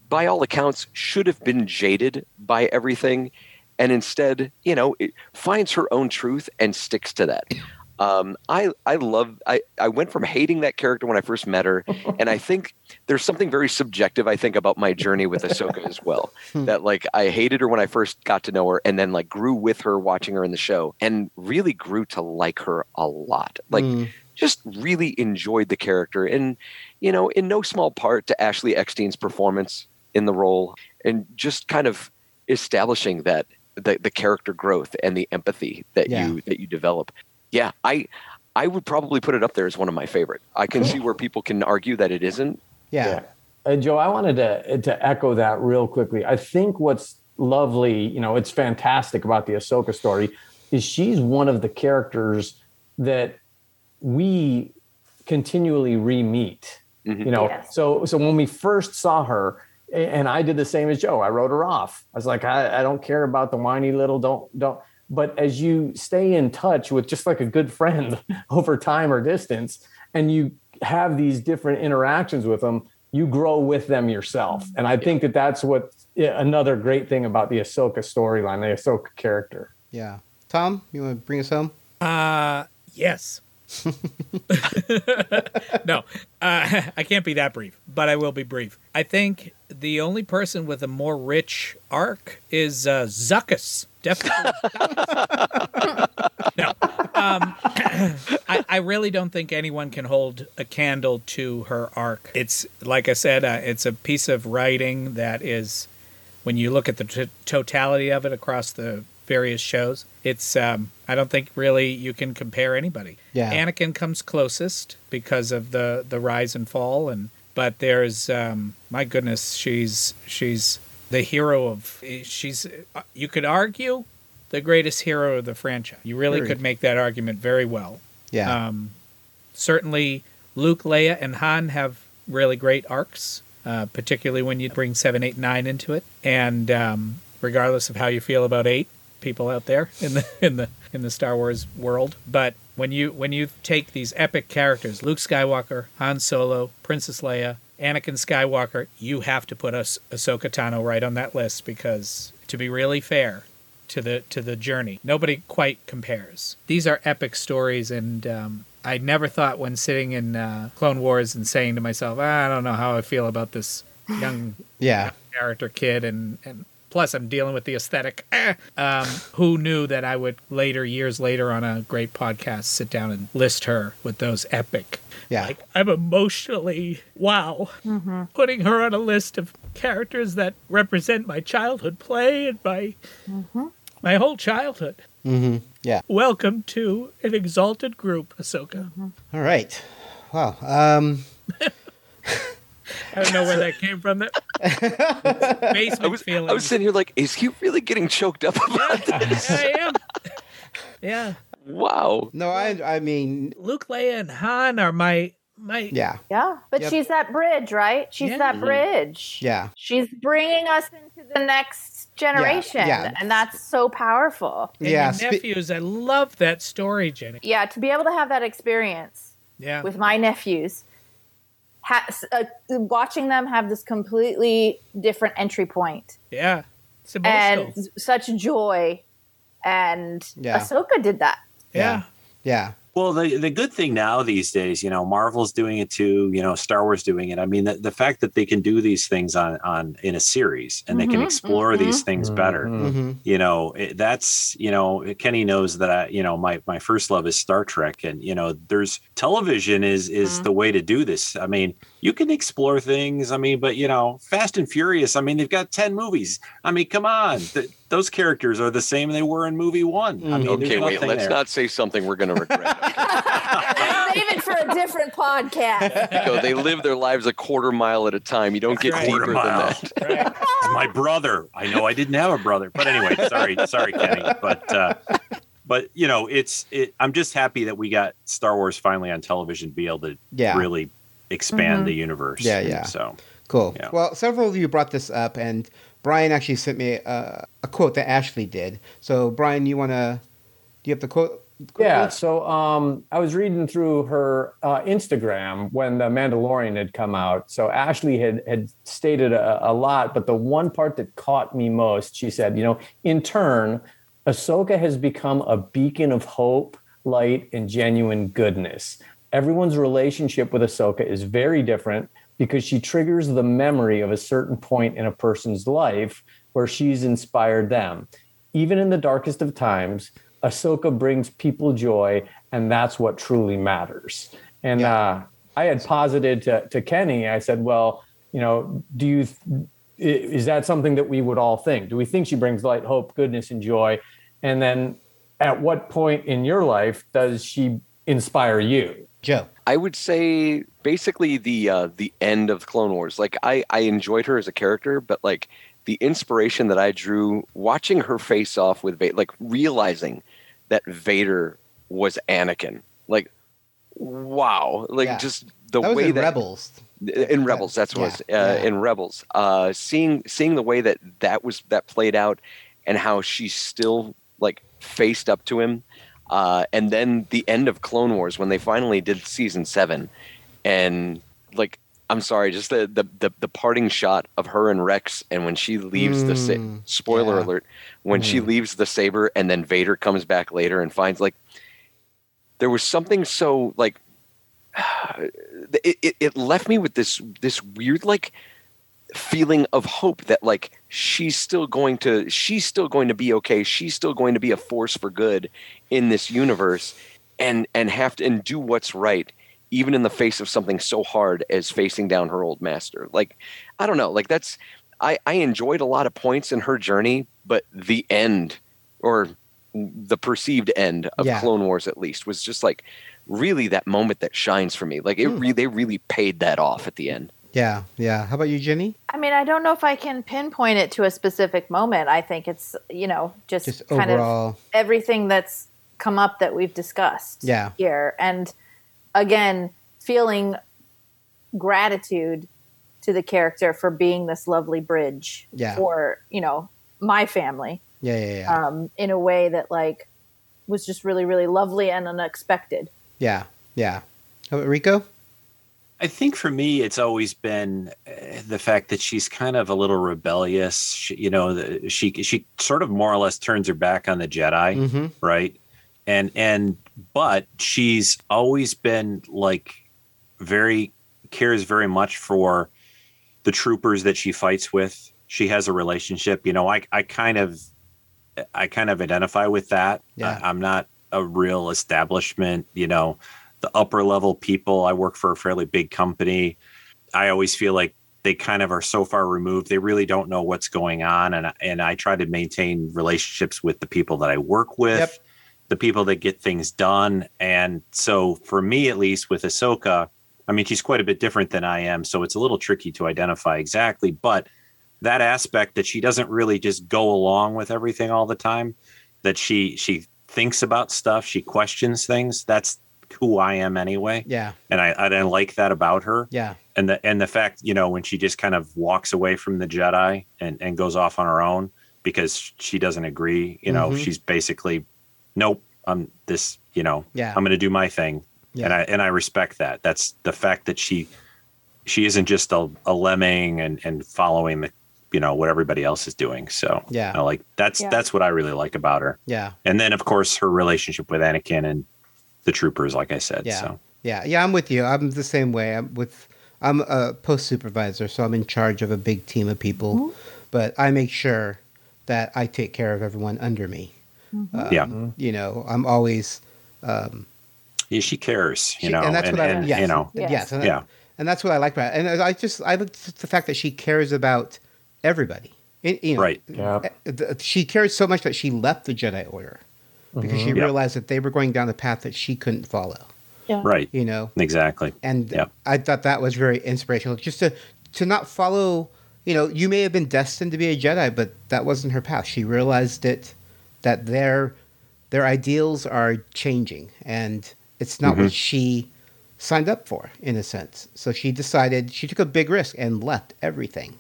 by all accounts, should have been jaded by everything and instead, you know, it finds her own truth and sticks to that. Um, I I love I I went from hating that character when I first met her, <laughs> and I think there's something very subjective I think about my journey with Ahsoka as well. <laughs> that like I hated her when I first got to know her, and then like grew with her watching her in the show, and really grew to like her a lot. Like Mm. just really enjoyed the character, and you know, in no small part to Ashley Eckstein's performance in the role, and just kind of establishing that the, the character growth and the empathy that Yeah. you that you develop. Yeah, I I would probably put it up there as one of my favorite. I can see where people can argue that it isn't. Yeah. Uh, Joe, I wanted to to echo that real quickly. I think what's lovely, you know, it's fantastic about the Ahsoka story is she's one of the characters that we continually re-meet. You know, Yes. so so when we first saw her, and I did the same as Joe, I wrote her off. I was like, I, I don't care about the whiny little don't don't. But as you stay in touch with just like a good friend <laughs> over time or distance, and you have these different interactions with them, you grow with them yourself. And I think that that's what yeah, another great thing about the Ahsoka storyline, the Ahsoka character. Yeah. Tom, you want to bring us home? Uh, yes. <laughs> no, uh, <laughs> I can't be that brief, but I will be brief. I think the only person with a more rich arc is uh, Zuckuss. Definitely. <laughs> no, um, <clears throat> I, I really don't think anyone can hold a candle to her arc. It's like I said, uh, it's a piece of writing that is, when you look at the t- totality of it across the various shows, it's um, I don't think really you can compare anybody. Yeah. Anakin comes closest because of the the rise and fall, and but there's um, my goodness, she's she's the hero of she's you could argue the greatest hero of the franchise. You really could make that argument very well. Yeah. Um, certainly, Luke, Leia, and Han have really great arcs, uh, particularly when you bring seven, eight, nine into it. And um, regardless of how you feel about eight, people out there in the <laughs> in the in the Star Wars world, but when you when you take these epic characters, Luke Skywalker, Han Solo, Princess Leia, Anakin Skywalker, you have to put us Ahsoka Tano right on that list because to be really fair, to the to the journey. Nobody quite compares. These are epic stories, and um, I never thought when sitting in uh, Clone Wars and saying to myself, "Ah, I don't know how I feel about this young Yeah. character kid, and and plus I'm dealing with the aesthetic. Eh. Um, who knew that I would later, years later, on a great podcast, sit down and list her with those epic. Yeah. Like I'm emotionally wow, putting her on a list of characters that represent my childhood play and my my whole childhood. Mm-hmm. Yeah. Welcome to an exalted group, Ahsoka. All right. Wow. Um, <laughs> I don't know where that came from. That <laughs> basement I was, feeling. I was sitting here like, is he really getting choked up about this? Yeah, I am. Yeah. Wow. no, I. I mean, Luke, Leia, and Han are my my. yeah. Yeah, but Yep. she's that bridge, right? She's Yeah. that bridge. Yeah. She's bringing us into the next generation, yeah. and that's so powerful. And Yeah, spe- nephews. I love that story, Jenni. Yeah, to be able to have that experience Yeah. with my nephews, ha- uh, watching them have this completely different entry point yeah. It's emotional. and such joy, and Yeah. Ahsoka did that. yeah. Yeah. Well, the the good thing now these days, you know, Marvel's doing it too. You know, Star Wars doing it. I mean, the, the fact that they can do these things on on in a series and they can Mhm, explore these things better. Mm-hmm. You know, it, that's you know, Kenny knows that I, you know, my my first love is Star Trek, and you know, there's television is is the way to do this. I mean, you can explore things. I mean, but you know, Fast and Furious. I mean, they've got ten movies. I mean, come on, Th- those characters are the same they were in movie one. I mean, Okay, wait. Let's there. not say something we're going to regret. <laughs> Save it for a different podcast. Go, they live their lives a quarter mile at a time. You don't get right. deeper Quarter than that. Right. my brother. I know I didn't have a brother, but anyway, sorry, sorry, Kenny. But uh, but you know, it's it. I'm just happy that we got Star Wars finally on television to be able to Yeah. really expand the universe. Yeah, yeah. So Cool. Yeah. Well, several of you brought this up, and Brian actually sent me a, a quote that Ashley did. So, Brian, you want to? Do you have the quote? Yeah, so um, I was reading through her uh, Instagram when the Mandalorian had come out. So Ashley had had stated a, a lot, but the one part that caught me most, she said, you know, in turn, Ahsoka has become a beacon of hope, light, and genuine goodness. Everyone's relationship with Ahsoka is very different because she triggers the memory of a certain point in a person's life where she's inspired them. Even in the darkest of times, Ahsoka brings people joy, and that's what truly matters. And uh, I had posited to, to Kenny, I said, well, you know, do you, i- is that something that we would all think? Do we think she brings light, hope, goodness, and joy? And then at what point in your life does she inspire you? Joe. I would say basically the uh, the end of Clone Wars. Like I I enjoyed her as a character, but like the inspiration that I drew watching her face off with Vader, like realizing that Vader was Anakin. Like, wow! Like Yeah. just the that was way in that Rebels. in Rebels. That's what it Yeah, was uh, yeah. in Rebels. Uh, seeing seeing the way that that was that played out, and how she still like faced up to him, uh, and then the end of Clone Wars when they finally did season seven, and like I'm sorry, just the the the, the parting shot of her and Rex, and when she leaves the sa- Mm, spoiler yeah. alert, when she leaves the saber, and then Vader comes back later and finds like there was something so like <sighs> it, it, it left me with this this weird like feeling of hope that like she's still going to she's still going to be okay. She's still going to be a force for good in this universe and and have to and do what's right even in the face of something so hard as facing down her old master like i don't know like that's i i enjoyed a lot of points in her journey but the end or the perceived end of Yeah. clone wars at least was just like really that moment that shines for me like it hmm. re- they really paid that off at the end Yeah, yeah. How about you, Jenni? I mean, I don't know if I can pinpoint it to a specific moment. I think it's, you know, just, Just kind overall. of everything that's come up that we've discussed Yeah. here. And again, feeling gratitude to the character for being this lovely bridge Yeah. for, you know, my family Yeah, yeah, yeah. um, in a way that like was just really, really lovely and unexpected. yeah, yeah. How about Rico? I think for me, it's always been uh, the fact that she's kind of a little rebellious. She, you know, the, she she sort of more or less turns her back on the Jedi, Mhm. right? And and but she's always been like very cares very much for the troopers that she fights with. She has a relationship. You know, I I kind of I kind of identify with that. Yeah. I, I'm not a real establishment, you know, the upper level people. I work for a fairly big company. I always feel like they kind of are so far removed. They really don't know what's going on. And, and I try to maintain relationships with the people that I work with, Yep. The people that get things done. And so for me, at least with Ahsoka, I mean, she's quite a bit different than I am. So it's a little tricky to identify exactly. But that aspect that she doesn't really just go along with everything all the time, that she, she thinks about stuff, she questions things. That's who I am anyway Yeah, and I, I didn't like that about her. yeah, And the and the fact, you know, when she just kind of walks away from the Jedi and, and goes off on her own because she doesn't agree, you know, Mhm. she's basically, nope, I'm this, you know, Yeah. I'm going to do my thing, Yeah. and I and I respect that. That's the fact that she she isn't just a, a lemming and and following the, you know, what everybody else is doing. So Yeah. I like that's Yeah. that's what I really like about her. yeah, And then of course her relationship with Anakin and the troopers, like I said. yeah, So yeah, yeah. I'm with you. I'm the same way. I'm with. I'm a post supervisor, so I'm in charge of a big team of people, but I make sure that I take care of everyone under me. Um, Yeah. you know, I'm always. Um, yeah, she cares, you She- know, and that's what I and, yes, you know, Yes. yes, and, Yeah. and that's what I like about it. And I just I like the fact that she cares about everybody. It- you know, Right. Yeah. uh, She cares so much that she left the Jedi Order because she Yeah. realized that they were going down the path that she couldn't follow. Yeah. right, You know, exactly. and Yeah. I thought that was very inspirational. Just to to not follow. You know, you may have been destined to be a Jedi, but that wasn't her path. She realized it that their their ideals are changing, and it's not Mm-hmm. what she signed up for, in a sense. So she decided she took a big risk and left everything,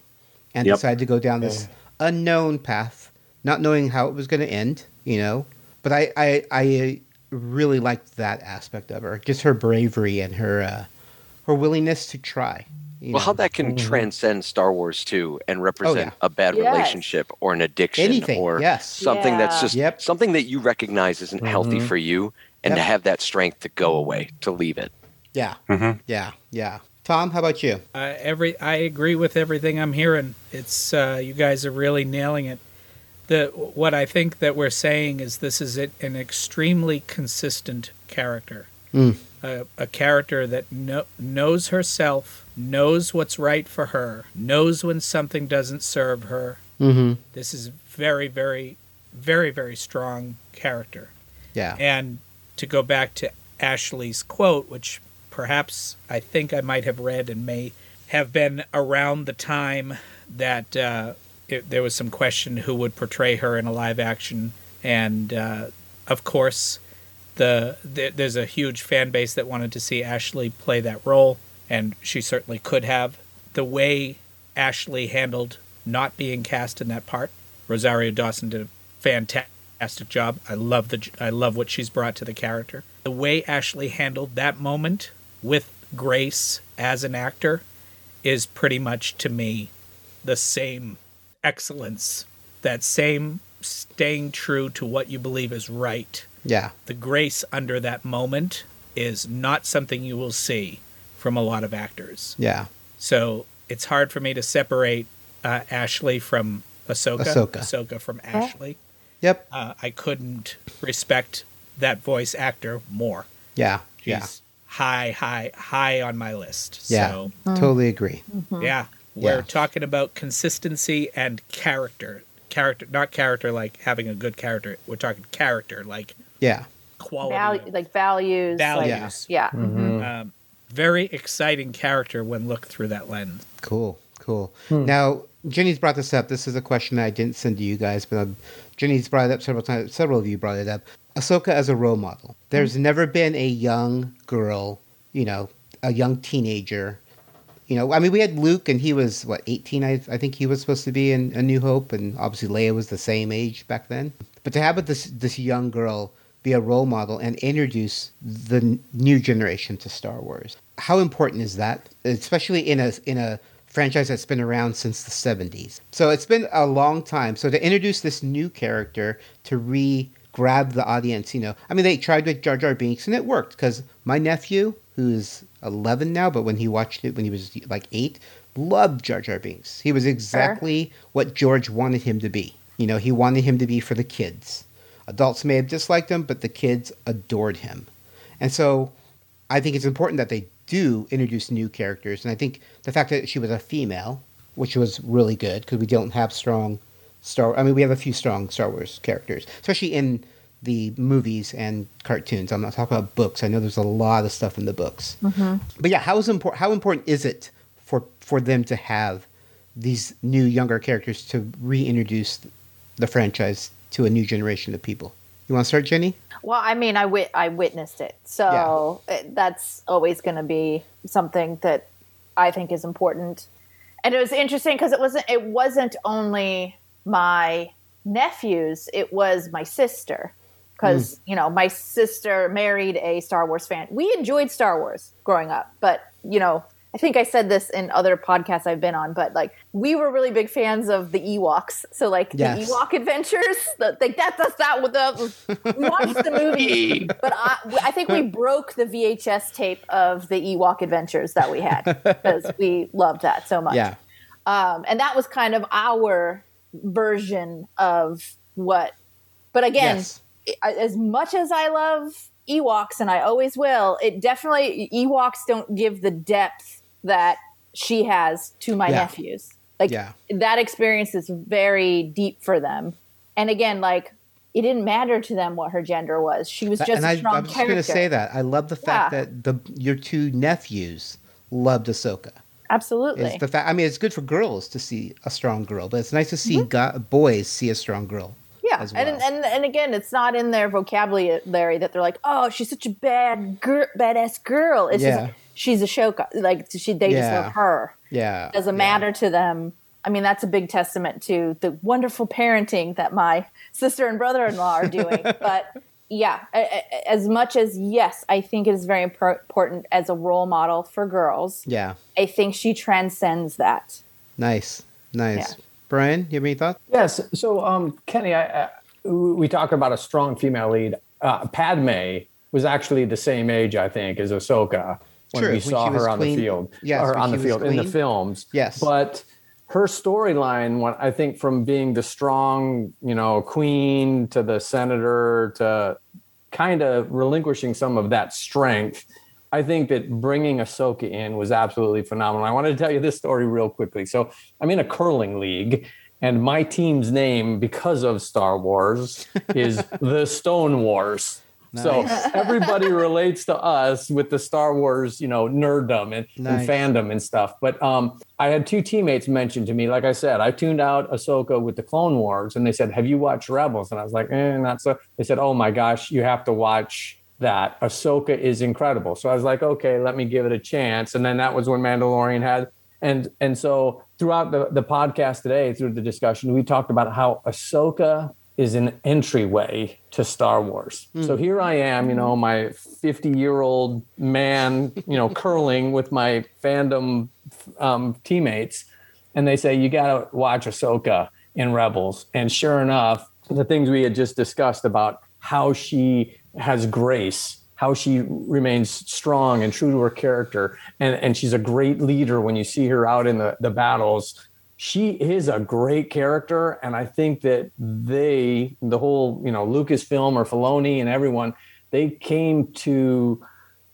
and Yep. decided to go down this unknown path, not knowing how it was going to end. You know, but I I, I really liked that aspect of her, just her bravery and her uh, her willingness to try. You well know. how that can transcend star wars too and represent yeah. a bad Yes. relationship or an addiction Anything, or yes. something that's just Yep. something that you recognize isn't healthy for you and to have that strength to go away to leave it Yeah, Mhm. yeah, yeah. Tom, how about you? Uh, every I agree with everything I'm hearing. It's uh, you guys are really nailing it. The what I think that we're saying is this is it, an extremely consistent character, Mm. A, a character that kno- knows herself, knows what's right for her, knows when something doesn't serve her. Mm-hmm. This is very, very, very, very strong character. Yeah. And to go back to Ashley's quote, which perhaps I think I might have read and may have been around the time that uh, it, there was some question who would portray her in a live action, and uh, of course, the, the there's a huge fan base that wanted to see Ashley play that role, and she certainly could have. The way Ashley handled not being cast in that part, Rosario Dawson did a fantastic job. I love the I love what she's brought to the character. The way Ashley handled that moment with grace as an actor is pretty much to me the same excellence, that same staying true to what you believe is right. Yeah. The grace under that moment is not something you will see from a lot of actors. Yeah. So it's hard for me to separate uh, Ashley from Ahsoka, Ahsoka. Ahsoka from Ashley. Yep. Uh, I couldn't respect that voice actor more. Yeah. She's Yeah. high, high, high on my list. Yeah. So Totally agree. yeah, we're Yeah. talking about consistency and character. Character, not character like having a good character. We're talking character like Yeah. quality. Value, like values. like- Values. yeah. Um, very exciting character when looked through that lens. Cool, cool. Now, Jenni's brought this up. This is a question that I didn't send to you guys, but um, Jenni's brought it up several times. Several of you brought it up. Ahsoka as a role model. There's never been a young girl, you know, a young teenager. You know, I mean, we had Luke, and he was what 18. I, I think he was supposed to be in A New Hope, and obviously Leia was the same age back then. But to have this this young girl be a role model and introduce the new generation to Star Wars, how important is that? Especially in a in a franchise that's been around since the 70s. So it's been a long time. So to introduce this new character to re grab the audience, you know, I mean, they tried with Jar Jar Binks and it worked because my nephew, who's 11 now, but when he watched it when he was like eight, loved Jar Jar Binks. He was exactly what George wanted him to be. You know, he wanted him to be for the kids. Adults may have disliked him, but the kids adored him. And so I think it's important that they do introduce new characters. And I think the fact that she was a female, which was really good because we don't have strong Star. I mean, we have a few strong Star Wars characters, especially in the movies and cartoons. I'm not talking about books. I know there's a lot of stuff in the books. Mm-hmm. But yeah, how is important? How important is it for for them to have these new younger characters to reintroduce the franchise to a new generation of people? You want to start, Jenni? Well, I mean, I wit- I witnessed it, so it, eh, that's always going to be something that I think is important. And it was interesting because it wasn't it wasn't only my nephews; it was my sister. Because mm. you know, my sister married a Star Wars fan. We enjoyed Star Wars growing up, but you know, I think I said this in other podcasts I've been on, but like we were really big fans of the Ewoks. So like Yes. the Ewok Adventures, the, like that, that's that with the we watched the movie, <laughs> but I, I think we broke the VHS tape of the Ewok Adventures that we had because we loved that so much. Yeah. Um, and that was kind of our version of what. But again, Yes. As much as I love Ewoks, and I always will, it definitely Ewoks don't give the depth that she has to my Yeah. nephews. Like Yeah. that experience is very deep for them. And again, like it didn't matter to them what her gender was. She was just and a I, strong I'm just going to say that I love the fact Yeah. that the your two nephews loved Ahsoka. Absolutely. It's the fact. I mean, it's good for girls to see a strong girl, but it's nice to Mm-hmm. see go- boys see a strong girl. Yeah, as and, well. and and again, it's not in their vocabulary that they're like, "Oh, she's such a bad girl, badass girl." It's Yeah. just she's Ahsoka. Like she, they just Yeah. love her. Yeah, doesn't yeah. matter to them. I mean, that's a big testament to the wonderful parenting that my <laughs> sister and brother-in-law are doing. <laughs> but yeah, a- a- as much as yes, I think it is very important as a role model for girls. Yeah, I think she transcends that. nice, nice. Yeah. Brian, you have any thoughts? Yes. So, um, Kenny, I, I, we talk about a strong female lead. Uh, Padme was actually the same age, I think, as Ahsoka when True, we when saw her on queen. the field. Yes, or on the field in the films. Yes. But her storyline, I think from being the strong, you know, queen to the senator to kind of relinquishing some of that strength. I think that bringing Ahsoka in was absolutely phenomenal. I wanted to tell you this story real quickly. So I'm in a curling league, and my team's name, because of Star Wars, is <laughs> the Stone Wars. So <laughs> everybody relates to us with the Star Wars, you know, nerddom and, Nice. and fandom and stuff. But um, I had two teammates mention to me, like I said, I tuned out Ahsoka with the Clone Wars, and they said, "Have you watched Rebels?" And I was like, "Eh, not so." They said, "Oh my gosh, you have to watch." That Ahsoka is incredible. So I was like, okay, let me give it a chance. And then that was when Mandalorian had and and so throughout the, the podcast today, through the discussion, we talked about how Ahsoka is an entryway to Star Wars. So here I am, you know, my 50 year old man, you know, <laughs> curling with my fandom um, teammates, and they say you got to watch Ahsoka in Rebels. And sure enough, the things we had just discussed about how she has grace how she remains strong and true to her character and and she's a great leader when you see her out in the the battles she is a great character and i think that they the whole you know lucasfilm or Filoni and everyone they came to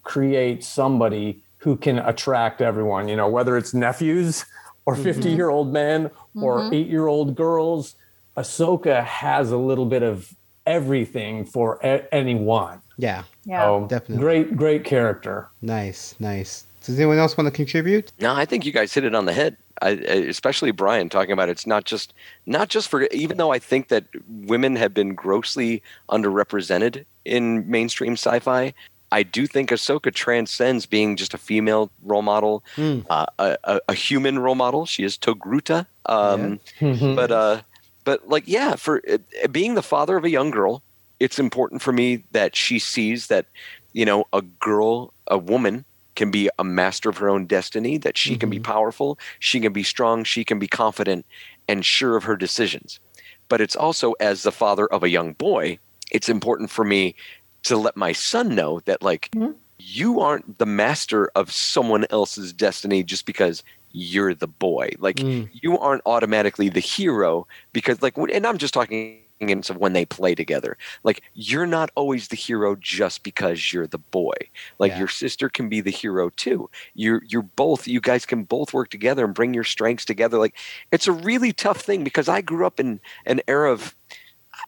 create somebody who can attract everyone you know whether it's nephews or 50 year old men or Mhm. 8 year old girls ahsoka has a little bit of everything for a- anyone Yeah. Yeah. so Definitely. great great character Nice, nice. Does anyone else want to contribute? No, I think you guys hit it on the head. I, I- especially Brian talking about it's not just not just for even though I think that women have been grossly underrepresented in mainstream sci-fi. I do think Ahsoka transcends being just a female role model, Hmm. uh, a, a, a human role model. She is Togruta, um, but uh, but like yeah, for uh, being the father of a young girl, it's important for me that she sees that you know a girl, a woman can be a master of her own destiny, that she can be powerful, she can be strong, she can be confident and sure of her decisions. But it's also as the father of a young boy, it's important for me to let my son know that like you aren't the master of someone else's destiny just because you're the boy. Like Mm. you aren't automatically the hero because like and I'm just talking in of when they play together. Like you're not always the hero just because you're the boy. Like Yeah. your sister can be the hero too. You're you're both you guys can both work together and bring your strengths together. Like it's a really tough thing because I grew up in an era of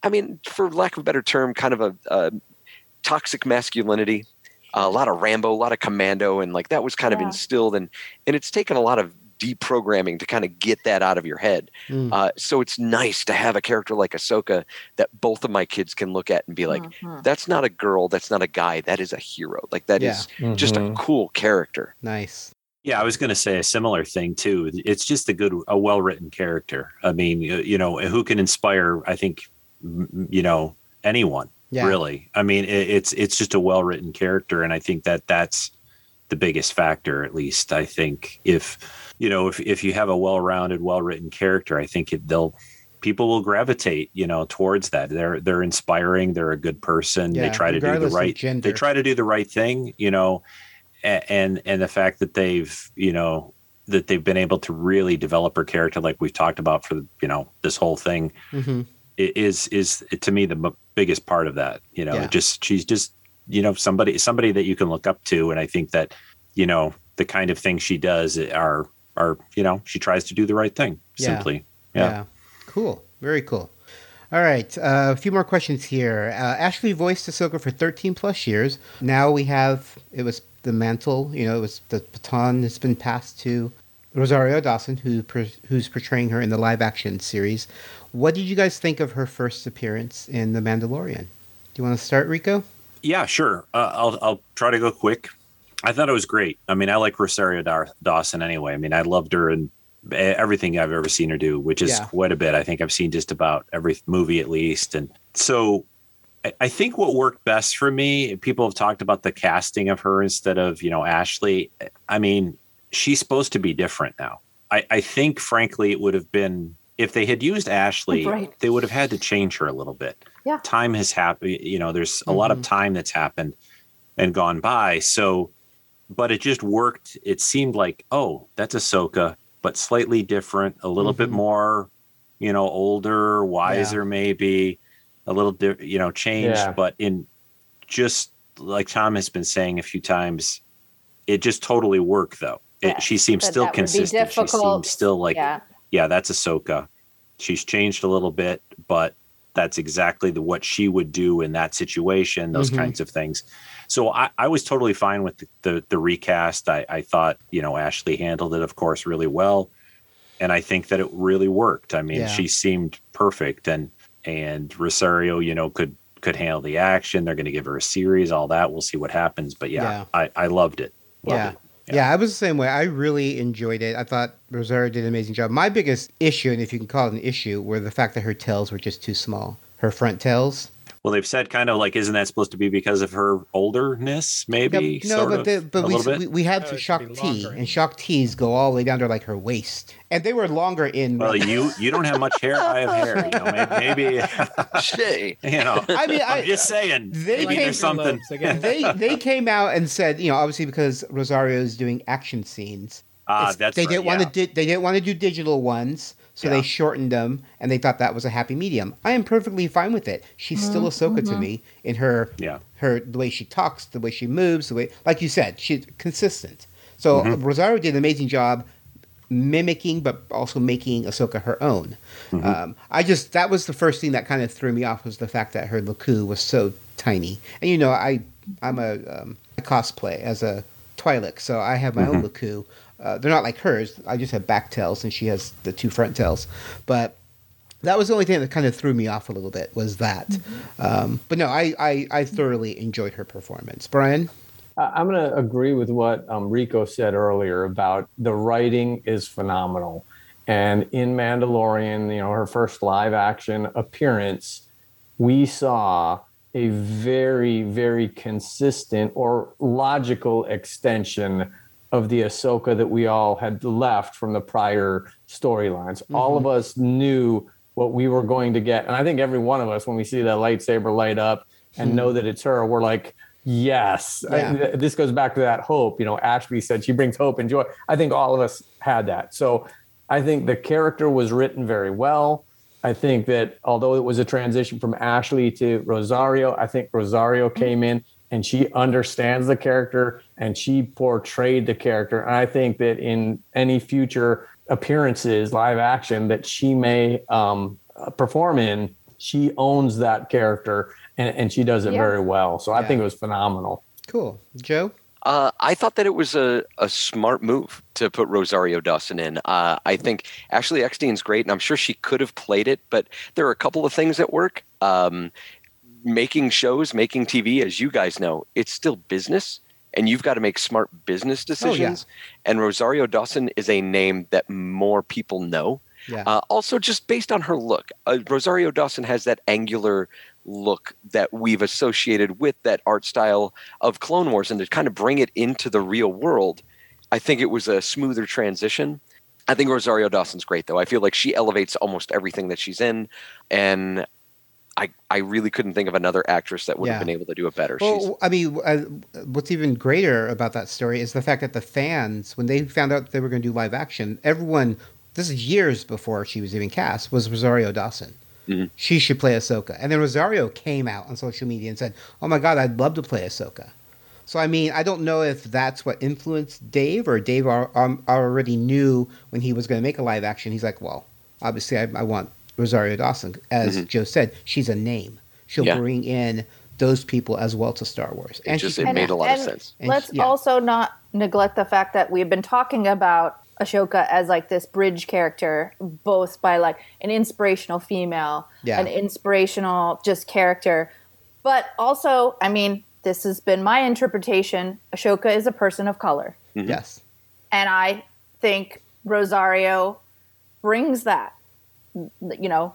I mean, for lack of a better term, kind of a, a toxic masculinity, a lot of Rambo, a lot of commando, and like that was kind of instilled, and and it's taken a lot of deprogramming to kind of get that out of your head. Mm. Uh, so it's nice to have a character like Ahsoka that both of my kids can look at and be like, Mhm. "That's not a girl, that's not a guy, that is a hero. Like that is Yeah. just a Mhm. cool character." Nice. Yeah, I was going to say a similar thing too. It's just a good, a well-written character. I mean, you you know, who can inspire? I think, you know, anyone Yeah. really. I mean, it, it's it's just a well-written character, and I think that that's the biggest factor. At least I think if you know if if you have a well-rounded, well-written character, I think it, they'll people will gravitate you know towards that. They're they're inspiring. They're a good person. Yeah, they try to do the right. They try to do the right thing. You know a- and and the fact that they've you know that they've been able to really develop her character like we've talked about for you know this whole thing hmm is is to me the biggest part of that you know Yeah. just she's just you know somebody somebody that you can look up to and i think that you know the kind of things she does are are you know she tries to do the right thing simply Yeah. yeah. Cool. Very cool. All right. Uh, a few more questions here. Uh, Ashley voiced Ahsoka for 13 plus years. Now we have, it was the mantle, you know, it was the baton that's been passed to Rosario Dawson, who who's portraying her in the live action series. What did you guys think of her first appearance in The Mandalorian? Do you want to start, Rico? Yeah, sure. Uh, I'll I'll try to go quick. I thought it was great. I mean, I like Rosario Dar- Dawson anyway. I mean, I loved her e- everything I've ever seen her do, which is Yeah. quite a bit. I think I've seen just about every movie at least, and so I- I think what worked best for me. People have talked about the casting of her instead of you know Ashley. I mean, she's supposed to be different now. I, I think, frankly, it would have been if they had used Ashley, Right. they would have had to change her a little bit. Yeah. Time has happened. You know, there's a lot of time that's happened and gone by. So, but it just worked. It seemed like, oh, that's Ahsoka, but slightly different, a little bit Mhm. more, you know, older, wiser, maybe a little, di- you know, changed. Yeah. But in just like Tom has been saying a few times, it just totally worked though. It, Yeah, she seems that still that consistent. She seems still like, yeah. Yeah, that's Ahsoka. She's changed a little bit, but that's exactly the what she would do in that situation, those Mhm. kinds of things. So I, I was totally fine with the, the, the recast. I, I thought, you know, Ashley handled it, of course, really well. And I think that it really worked. I mean, Yeah. she seemed perfect and and Rosario, you know, could could handle the action. They're gonna give her a series, all that. We'll see what happens. But yeah, Yeah. I, I loved it. Loved yeah. it. Yeah. I was the same way. I really enjoyed it. I thought Rosario did an amazing job. My biggest issue, and if you can call it an issue, were the fact that her tails were just too small. Her front tails. Well, they've said kind of like, isn't that supposed to be because of her olderness? Maybe. no, sort but of, the, but a we, little bit. we we had Oh, shock be T, and shock T's go all the way down to like her waist, and they were longer in. well, you you don't have much hair. I have hair. You know, maybe, <laughs> maybe <laughs> you know. I mean, I, I'm just saying. they maybe came- there's something. They they came out and said, you know, obviously because Rosario is doing action scenes, Ah, it's- that's they right, didn't want to di- they didn't want to do digital ones, so Yeah. they shortened them, and they thought that was a happy medium. I am perfectly fine with it. She's still Ahsoka to me in her Yeah. her the way she talks, the way she moves, the way like you said, she's consistent. So Mm-hmm. Rosario did an amazing job mimicking, but also making Ahsoka her own. Mm-hmm. Um, I just that was the first thing that kind of threw me off was the fact that her lekku was so tiny. And you know, I I'm a, um, I cosplay as a Twi'lek, so I have my Mm-hmm. own lekku. Uh, they're not like hers. I just have back tails, and she has the two front tails. But that was the only thing that kind of threw me off a little bit was that. Um, but no, I, I I thoroughly enjoyed her performance. Brian, I- I'm going to agree with what um, Rico said earlier about the writing is phenomenal. And in Mandalorian, you know, her first live action appearance, we saw a very, very consistent or logical extension of the Ahsoka that we all had left from the prior storylines. All of mm-hmm. us knew what we were going to get. And I think every one of us, when we see that lightsaber light up and hmm. know that it's her, we're like, yes. I- th- this goes back to that hope. You know, Ashley said she brings hope and joy. I think all of us had that. So I think the character was written very well. I think that although it was a transition from Ashley to Rosario, I think Rosario mm-hmm. came in and she understands the character and she portrayed the character. And I think that in any future appearances, live action, that she may um, perform in, she owns that character and, and she does it Yeah. very well. So I think it was phenomenal. cool. Joe, Uh, I thought that it was a, a smart move to put Rosario Dawson in. Uh, I think Ashley Eckstein's great, and I'm sure she could have played it, but there are a couple of things at work. Um, making shows, making TV, as you guys know, it's still business, and you've got to make smart business decisions. And Rosario Dawson is a name that more people know. yeah, Uh, also, just based on her look, uh, Rosario Dawson has that angular look that we've associated with that art style of Clone Wars, and to kind of bring it into the real world, I think it was a smoother transition. I think Rosario Dawson's great, though. I feel like she elevates almost everything that she's in, and I I really couldn't think of another actress that would Yeah. have been able to do it better. She's, Well, I mean, uh, what's even greater about that story is the fact that the fans, when they found out they were going to do live action, everyone, this is years before she was even cast, was Rosario Dawson. Mhm. She should play Ahsoka. And then Rosario came out on social media and said, Oh my God, I'd love to play Ahsoka. So, I mean, I don't know if that's what influenced Dave or Dave um, already knew when he was going to make a live action. He's like, Well, obviously, I, I want Rosario Dawson. As Mhm. Joe said, she's a name. She'll Yeah. bring in those people as well to Star Wars. it just can it made a lot of and sense. And Let's she- yeah. also not neglect the fact that we've been talking about Ahsoka as like this bridge character, both by like an inspirational female, Yeah. an inspirational just character, but also, I mean, this has been my interpretation. Ahsoka is a person of color, Yes. and I think Rosario brings that, you know,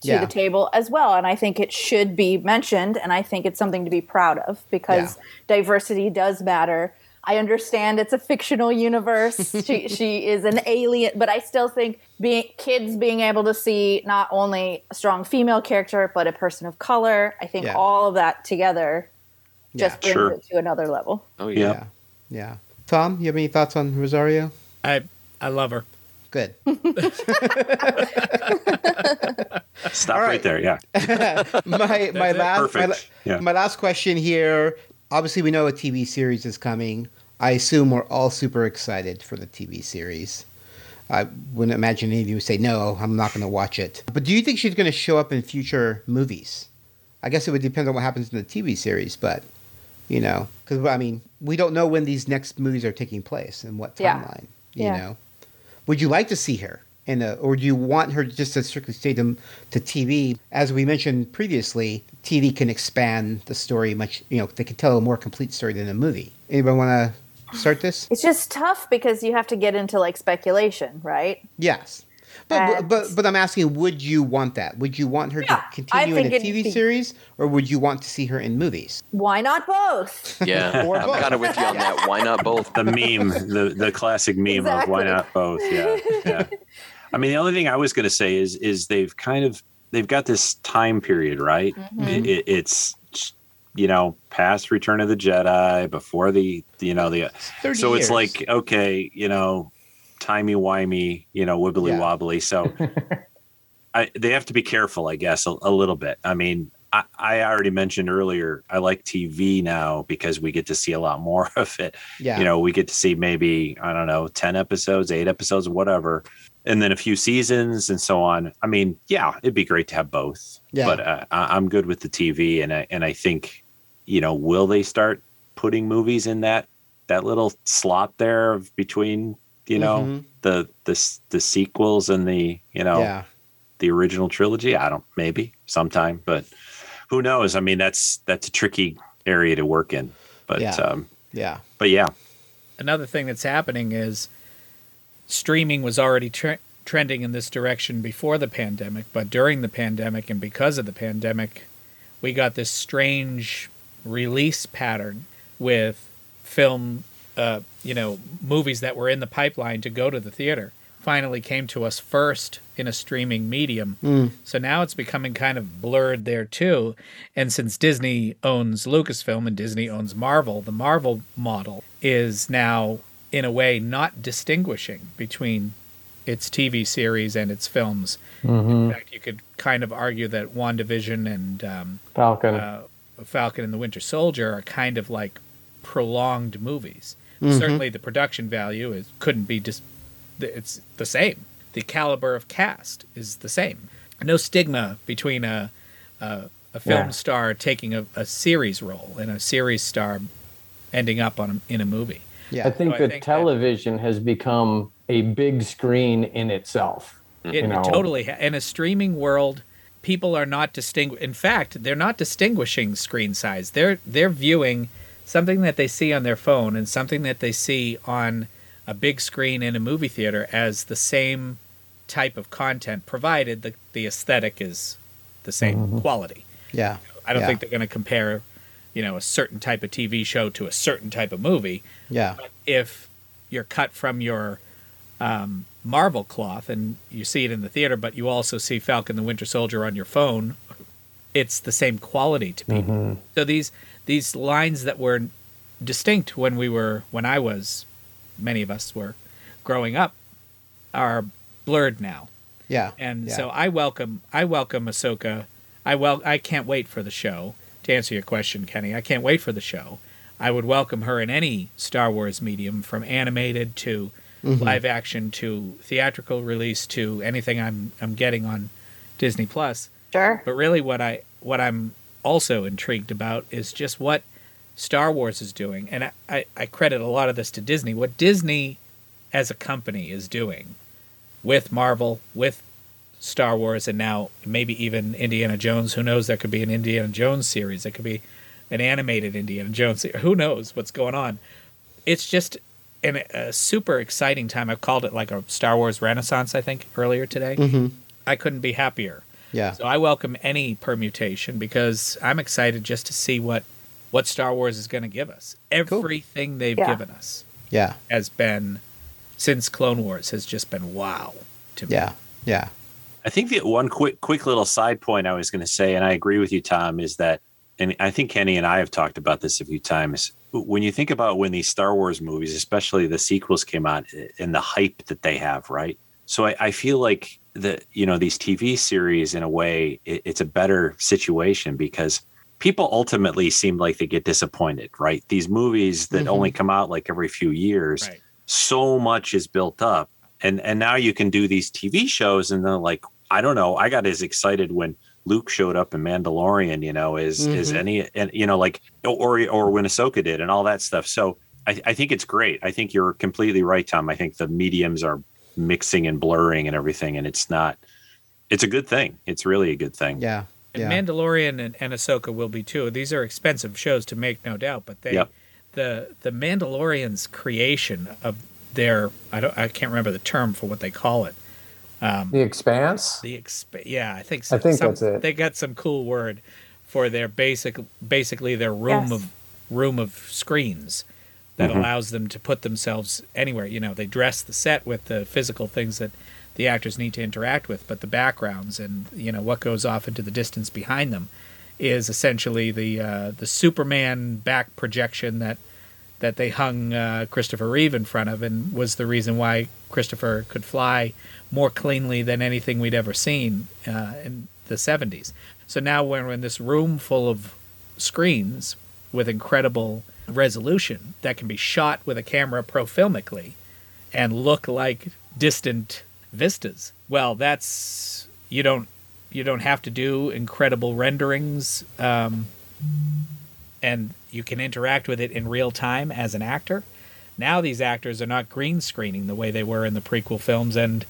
to Yeah. the table as well. And I think it should be mentioned, and I think it's something to be proud of because diversity does matter. I understand it's a fictional universe. <laughs> she she is an alien, but I still think being kids being able to see not only a strong female character but a person of color. I think Yeah. all of that together just brings Sure. it to another level. Oh Yeah. yeah. Yeah. Yeah. Tom, you have any thoughts on Rosario? I I love her. Good. <laughs> Stop All right. right. there. Yeah. <laughs> my my last my, Perfect. Yeah. my last question here. Obviously, we know a TV series is coming. I assume we're all super excited for the TV series. I wouldn't imagine any of you would say, no, I'm not going to watch it. But do you think she's going to show up in future movies? I guess it would depend on what happens in the TV series, but, you know, because, I mean, we don't know when these next movies are taking place and what Yeah. timeline, you Yeah. know. Would you like to see her? In a, uh, or do you want her just to strictly stay to, to TV? As we mentioned previously, TV can expand the story much, you know, they can tell a more complete story than a movie. Anybody want to start this? It's just tough because you have to get into like speculation, right? Yes. But, And- but but I'm asking, would you want that? Would you want her Yeah, to continue in a TV be- series, or would you want to see her in movies? Why not both? <laughs> Yeah, <laughs> Or I'm kind of with you on that. Why not both? the meme, the the classic meme of why not both? Yeah, yeah. <laughs> I mean, the only thing I was going to say is is they've kind of they've got this time period, right? Mm-hmm. It, it, it's you know past Return of the Jedi, before the you know the 30 so years. it's like okay, you know, timey wimey, you know, wibbly Yeah. wobbly. So <laughs> I, they have to be careful, I guess, a, a little bit. I mean, I, I already mentioned earlier, I like TV now because we get to see a lot more <laughs> of it yeah, you know we get to see maybe i don't know 10 episodes 8 episodes whatever and then a few seasons and so on i mean yeah it'd be great to have both Yeah. but uh, I- i'm good with the tv and i and i think you know will they start putting movies in that that little slot there between you know Mhm. the the the sequels and the you know yeah, the original trilogy? I don't maybe sometime but who knows? I mean that's that's a tricky area to work in but Yeah. um yeah, but yeah. Another thing that's happening is streaming was already tre- trending in this direction before the pandemic, but during the pandemic and because of the pandemic, we got this strange release pattern with film, uh, you know, movies that were in the pipeline to go to the theater finally came to us first in a streaming medium. So now it's becoming kind of blurred there too. And since Disney owns Lucasfilm and Disney owns Marvel, the Marvel model is now, in a way, not distinguishing between its TV series and its films. In fact, you could kind of argue that WandaVision and um, Falcon. uh, Falcon and the Winter Soldier are kind of like prolonged movies. Mm-hmm. Certainly, the production value is couldn't be just. It's the same. The caliber of cast is the same. No stigma between a a, a film Yeah. star taking a, a series role and a series star ending up on a, in a movie. yeah. I think So I that think that- television has become a big screen in itself. It, you know, it totally ha- in a streaming world, people are not distingu In fact, they're not distinguishing screen size. They're they're viewing something that they see on their phone and something that they see on a big screen in a movie theater as the same type of content, provided the the aesthetic is the same quality. yeah. I don't yeah. think they're going to compare, you know, a certain type of TV show to a certain type of movie Yeah, if you're cut from your um, Marvel cloth and you see it in the theater, but you also see Falcon the Winter Soldier on your phone, it's the same quality to people. So these these lines that were distinct when we were when I was, many of us were growing up, are blurred now. yeah. And yeah. so I welcome I welcome Ahsoka. I well I can't wait for the show. To answer your question, Kenny, I can't wait for the show. I would welcome her in any Star Wars medium, from animated to Mm-hmm. live action to theatrical release to anything I'm I'm getting on Disney Plus. Sure. But really, what I what I'm also intrigued about is just what Star Wars is doing, and I, I, I credit a lot of this to Disney. What Disney, as a company, is doing with Marvel, with Star Wars, and now maybe even Indiana Jones. Who knows? There could be an Indiana Jones series. There could be an animated Indiana Jones. Series. Who knows what's going on? It's just an, a super exciting time. I've called it like a Star Wars renaissance. I think earlier today. Mm-hmm. I couldn't be happier. Yeah. So I welcome any permutation because I'm excited just to see what what Star Wars is going to give us. Everything they've Yeah. given us Yeah, has been since Clone Wars has just been wow to me. yeah, yeah. I think the one quick quick little side point I was going to say, and I agree with you, Tom, is that, and I think Kenny and I have talked about this a few times. When you think about when these Star Wars movies, especially the sequels, came out, eh, and the hype that they have, right? So I, I feel like the you know these TV series, in a way, it, it's a better situation because people ultimately seem like they get disappointed, right? These movies that Mhm. only come out like every few years, Right. so much is built up and and now you can do these TV shows, and then like I don't know, I got as excited when Luke showed up in Mandalorian, you know, as as Mhm. any and you know like or or when Ahsoka did and all that stuff. So I, I think it's great. I think you're completely right, Tom. I think the mediums are mixing and blurring and everything, and it's not. It's a good thing. It's really a good thing. Yeah. And Yeah. Mandalorian and, and Ahsoka will be too. These are expensive shows to make, no doubt, but they Yep. the the Mandalorian's creation of their I don't I can't remember the term for what they call it. Um, The Expanse. the exp- yeah, I think I think some- that's it. They got some cool word for their basic basically their room Yes. of room of screens that Mhm. allows them to put themselves anywhere. You know, they dress the set with the physical things that the actors need to interact with, but the backgrounds and you know what goes off into the distance behind them is essentially the uh, the Superman back projection that that they hung uh, Christopher Reeve in front of, and was the reason why Christopher could fly more cleanly than anything we'd ever seen uh, in the 70s. So now we're in this room full of screens with incredible resolution that can be shot with a camera profilmically and look like distant vistas. Well, that's you don't you don't have to do incredible renderings um, and you can interact with it in real time as an actor. Now these actors are not green screening the way they were in the prequel films, and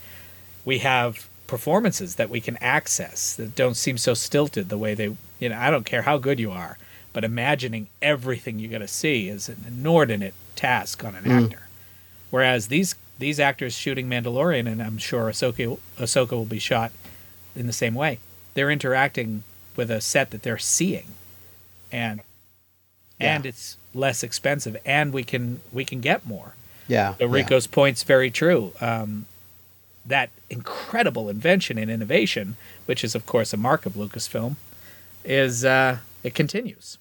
we have performances that we can access that don't seem so stilted the way they. You know, I don't care how good you are, but imagining everything you got to see is an inordinate task on an Mm. actor. Whereas these these actors shooting Mandalorian, and I'm sure Ahsoka Ahsoka will be shot in the same way. They're interacting with a set that they're seeing, and and it's less expensive, and we can we can get more. Yeah. So yeah. Rico's point's very true. Um, that incredible invention and innovation, which is of course a mark of Lucasfilm, is uh, it continues.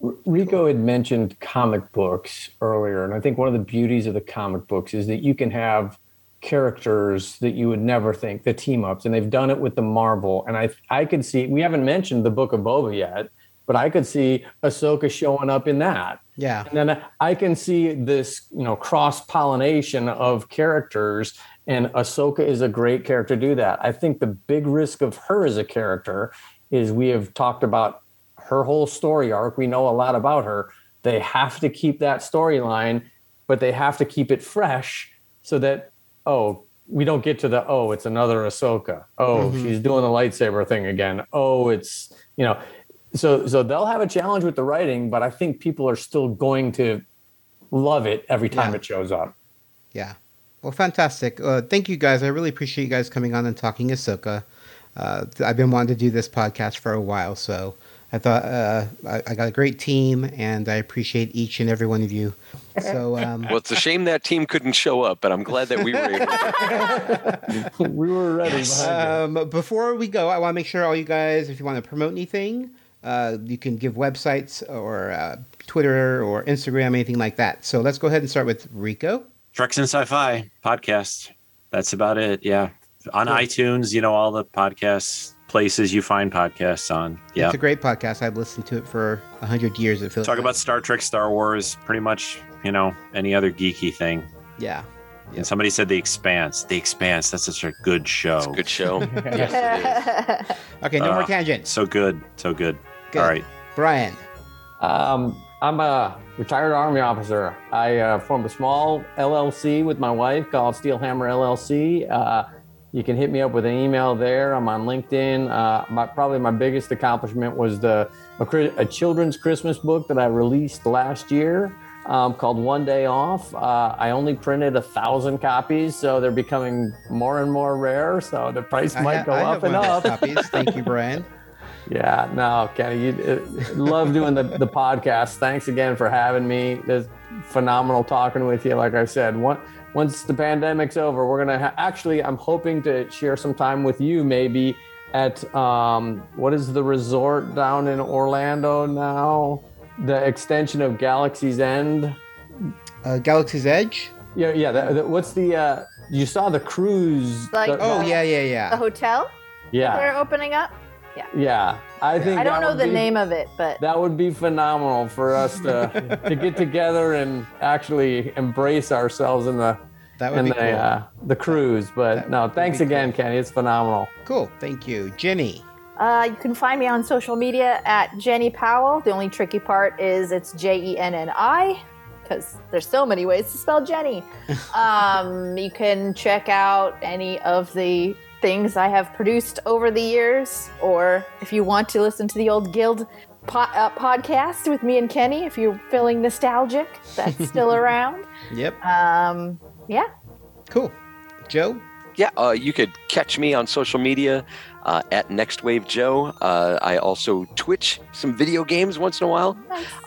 Rico had mentioned comic books earlier, and I think one of the beauties of the comic books is that you can have characters that you would never think the team ups, and they've done it with the Marvel. And I I could see we haven't mentioned the Book of Boba yet, but I could see Ahsoka showing up in that. Yeah. And then I can see this, you know, cross pollination of characters, and Ahsoka is a great character to do that. I think the big risk of her as a character is we have talked about her whole story arc. We know a lot about her. They have to keep that storyline, but they have to keep it fresh so that, oh, we don't get to the, oh, it's another Ahsoka. Oh, Mhm. she's doing the lightsaber thing again. Oh, it's, you know, so so they'll have a challenge with the writing, but I think people are still going to love it every time Yeah. it shows up. Yeah. Well, fantastic. Uh, thank you guys. I really appreciate you guys coming on and talking Ahsoka. Uh, I've been wanting to do this podcast for a while, so I thought uh, I, I got a great team, and I appreciate each and every one of you. So, um, Well, it's a shame that team couldn't show up, but I'm glad that we were able to. <laughs> we were ready. um, before we go, I want to make sure all you guys, if you want to promote anything, uh, you can give websites or uh, Twitter or Instagram, anything like that. So let's go ahead and start with Rico. Treks in Sci-Fi podcast. That's about it. Yeah, on Cool. iTunes, you know all the podcast places you find podcasts on. Yeah, It's a great podcast. I've listened to it for a hundred years. It feels talk like. about Star Trek, Star Wars, pretty much. You know any other geeky thing. yeah. And somebody said The Expanse. The Expanse. That's such a good show. It's a good show. <laughs> Okay, no more Uh, tangents. So good. So good. Good. All right. Brian. Um, I'm a retired Army officer. I uh, formed a small LLC with my wife called Steelhammer LLC. Uh, you can hit me up with an email there. I'm on LinkedIn. Uh, my, probably my biggest accomplishment was the a, a children's Christmas book that I released last year um, called One Day Off. Uh, I only printed a thousand copies, so they're becoming more and more rare. So the price might ha- go I up and up. copies. Thank you, Brian. <laughs> <laughs> Yeah, no, Kenny, you uh, love doing the, the podcast. Thanks again for having me. It's phenomenal talking with you. Like I said, one, once the pandemic's over, we're gonna ha- actually. I'm hoping to share some time with you, maybe at um, what is the resort down in Orlando now? The extension of Galaxy's End. Uh, Galaxy's Edge. Yeah, yeah. The, the, what's the? Uh, you saw the cruise? Like the- Oh yeah, yeah, yeah. the hotel yeah, they're opening up. Yeah. yeah. I think I don't know the be- name of it, but That would be phenomenal for us to <laughs> to get together and actually embrace ourselves in the That would and be the cool. uh, the cruise. But no, thanks again, Kenny. It's phenomenal. Cool. Thank you, Jenni. Uh, you can find me on social media at Jenni Powell. The only tricky part is it's J E N N I because there's so many ways to spell Jenny. <laughs> um, you can check out any of the things I have produced over the years, or if you want to listen to the old Guild po- uh, podcast with me and Kenny, if you're feeling nostalgic, that's <laughs> still around. Yep. Um, yeah. Cool. Joe? Yeah, uh, you could catch me on social media uh, at Next Wave Joe. Uh, I also Twitch some video games once in a while.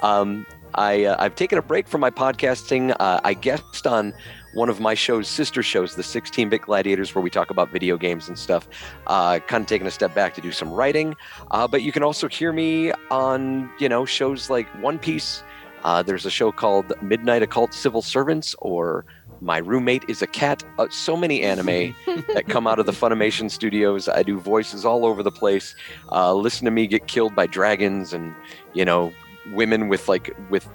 Um, I, uh, I've taken a break from my podcasting. Uh, I guest on one of my show's sister shows, the 16 Bit Gladiators, where we talk about video games and stuff. Uh, kind of taking a step back to do some writing. Uh, but you can also hear me on, you know, shows like One Piece. Uh, there's a show called Midnight Occult Civil Servants or My Roommate is a Cat. Uh, so many anime <laughs> that come out of the Funimation studios. I do voices all over the place. Uh, listen to me get killed by dragons and, you know, women with like, with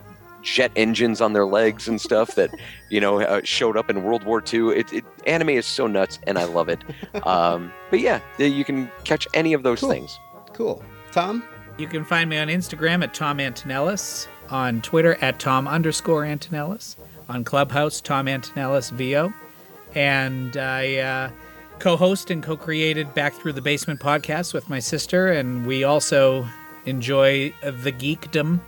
jet engines on their legs and stuff that you know uh, showed up in World War II. It, it anime is so nuts, and I love it. Um, but yeah, you can catch any of those cool. things. Cool. Tom? You can find me on Instagram at Tom Antonellis, on Twitter at Tom underscore Antonellis, on Clubhouse Tom Antonellis VO, and I uh, co-host and co-created Back Through the Basement podcast with my sister, and we also enjoy the geekdom,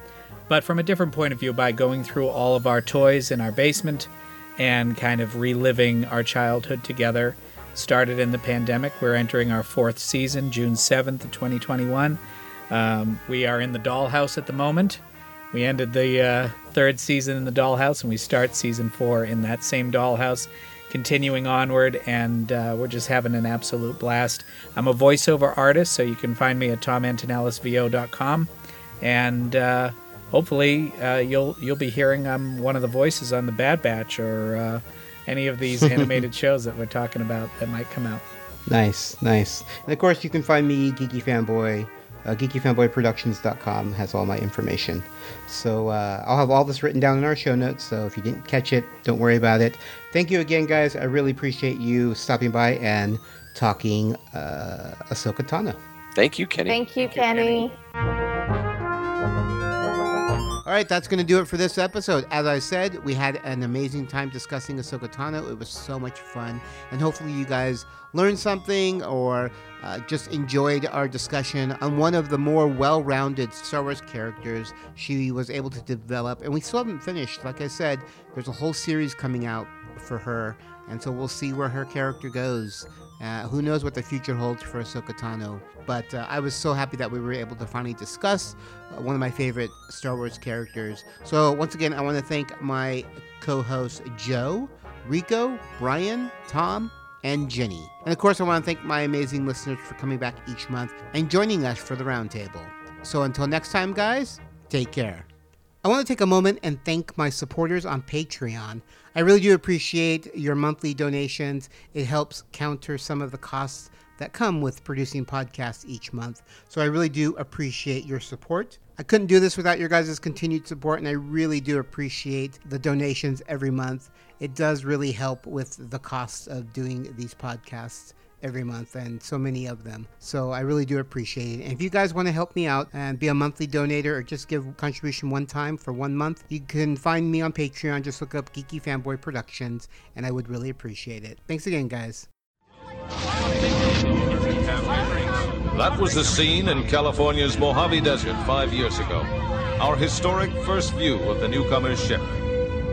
but from a different point of view by going through all of our toys in our basement and kind of reliving our childhood together. Started in the pandemic. We're entering our fourth season, June 7th, of 2021. Um, we are in the dollhouse at the moment. We ended the uh, third season in the dollhouse, and we start season four in that same dollhouse, continuing onward, and uh, we're just having an absolute blast. I'm a voiceover artist, so you can find me at tomantonellisvo.com, and uh, hopefully uh, you'll you'll be hearing I'm one of the voices on the Bad Batch or uh, any of these <laughs> animated shows that we're talking about that might come out. Nice, nice. And of course, you can find me, Geeky Fanboy. Uh, GeekyFanboyProductions.com has all my information. So uh, I'll have all this written down in our show notes. So if you didn't catch it, don't worry about it. Thank you again, guys. I really appreciate you stopping by and talking uh, Ahsoka Tano. Thank you, Kenny. Thank you, Kenny. All right, that's going to do it for this episode. As I said, we had an amazing time discussing Ahsoka Tano. It was so much fun. And hopefully, you guys learned something or uh, just enjoyed our discussion on one of the more well rounded Star Wars characters she was able to develop. And we still haven't finished. Like I said, there's a whole series coming out for her. And so we'll see where her character goes. Uh, who knows what the future holds for Ahsoka Tano? But uh, I was so happy that we were able to finally discuss uh, one of my favorite Star Wars characters. So once again, I want to thank my co-hosts Joe, Rico, Brian, Tom, and Jenni. And of course, I want to thank my amazing listeners for coming back each month and joining us for the roundtable. So until next time, guys, take care. I want to take a moment and thank my supporters on Patreon. I really do appreciate your monthly donations. It helps counter some of the costs that come with producing podcasts each month. So I really do appreciate your support. I couldn't do this without your guys' continued support, and I really do appreciate the donations every month. It does really help with the costs of doing these podcasts every month and so many of them. So I really do appreciate it. And if you guys want to help me out and be a monthly donator or just give contribution one time for one month, you can find me on Patreon. Just look up Geeky Fanboy Productions and I would really appreciate it. Thanks again, guys. That was the scene in California's Mojave Desert five years ago. Our historic first view of the newcomer's ship.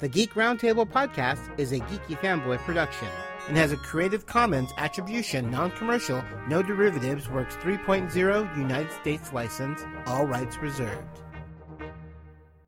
The Geek Roundtable podcast is a geeky fanboy production and has a Creative Commons Attribution, Non-Commercial, No Derivatives Works 3.0 United States license, all rights reserved.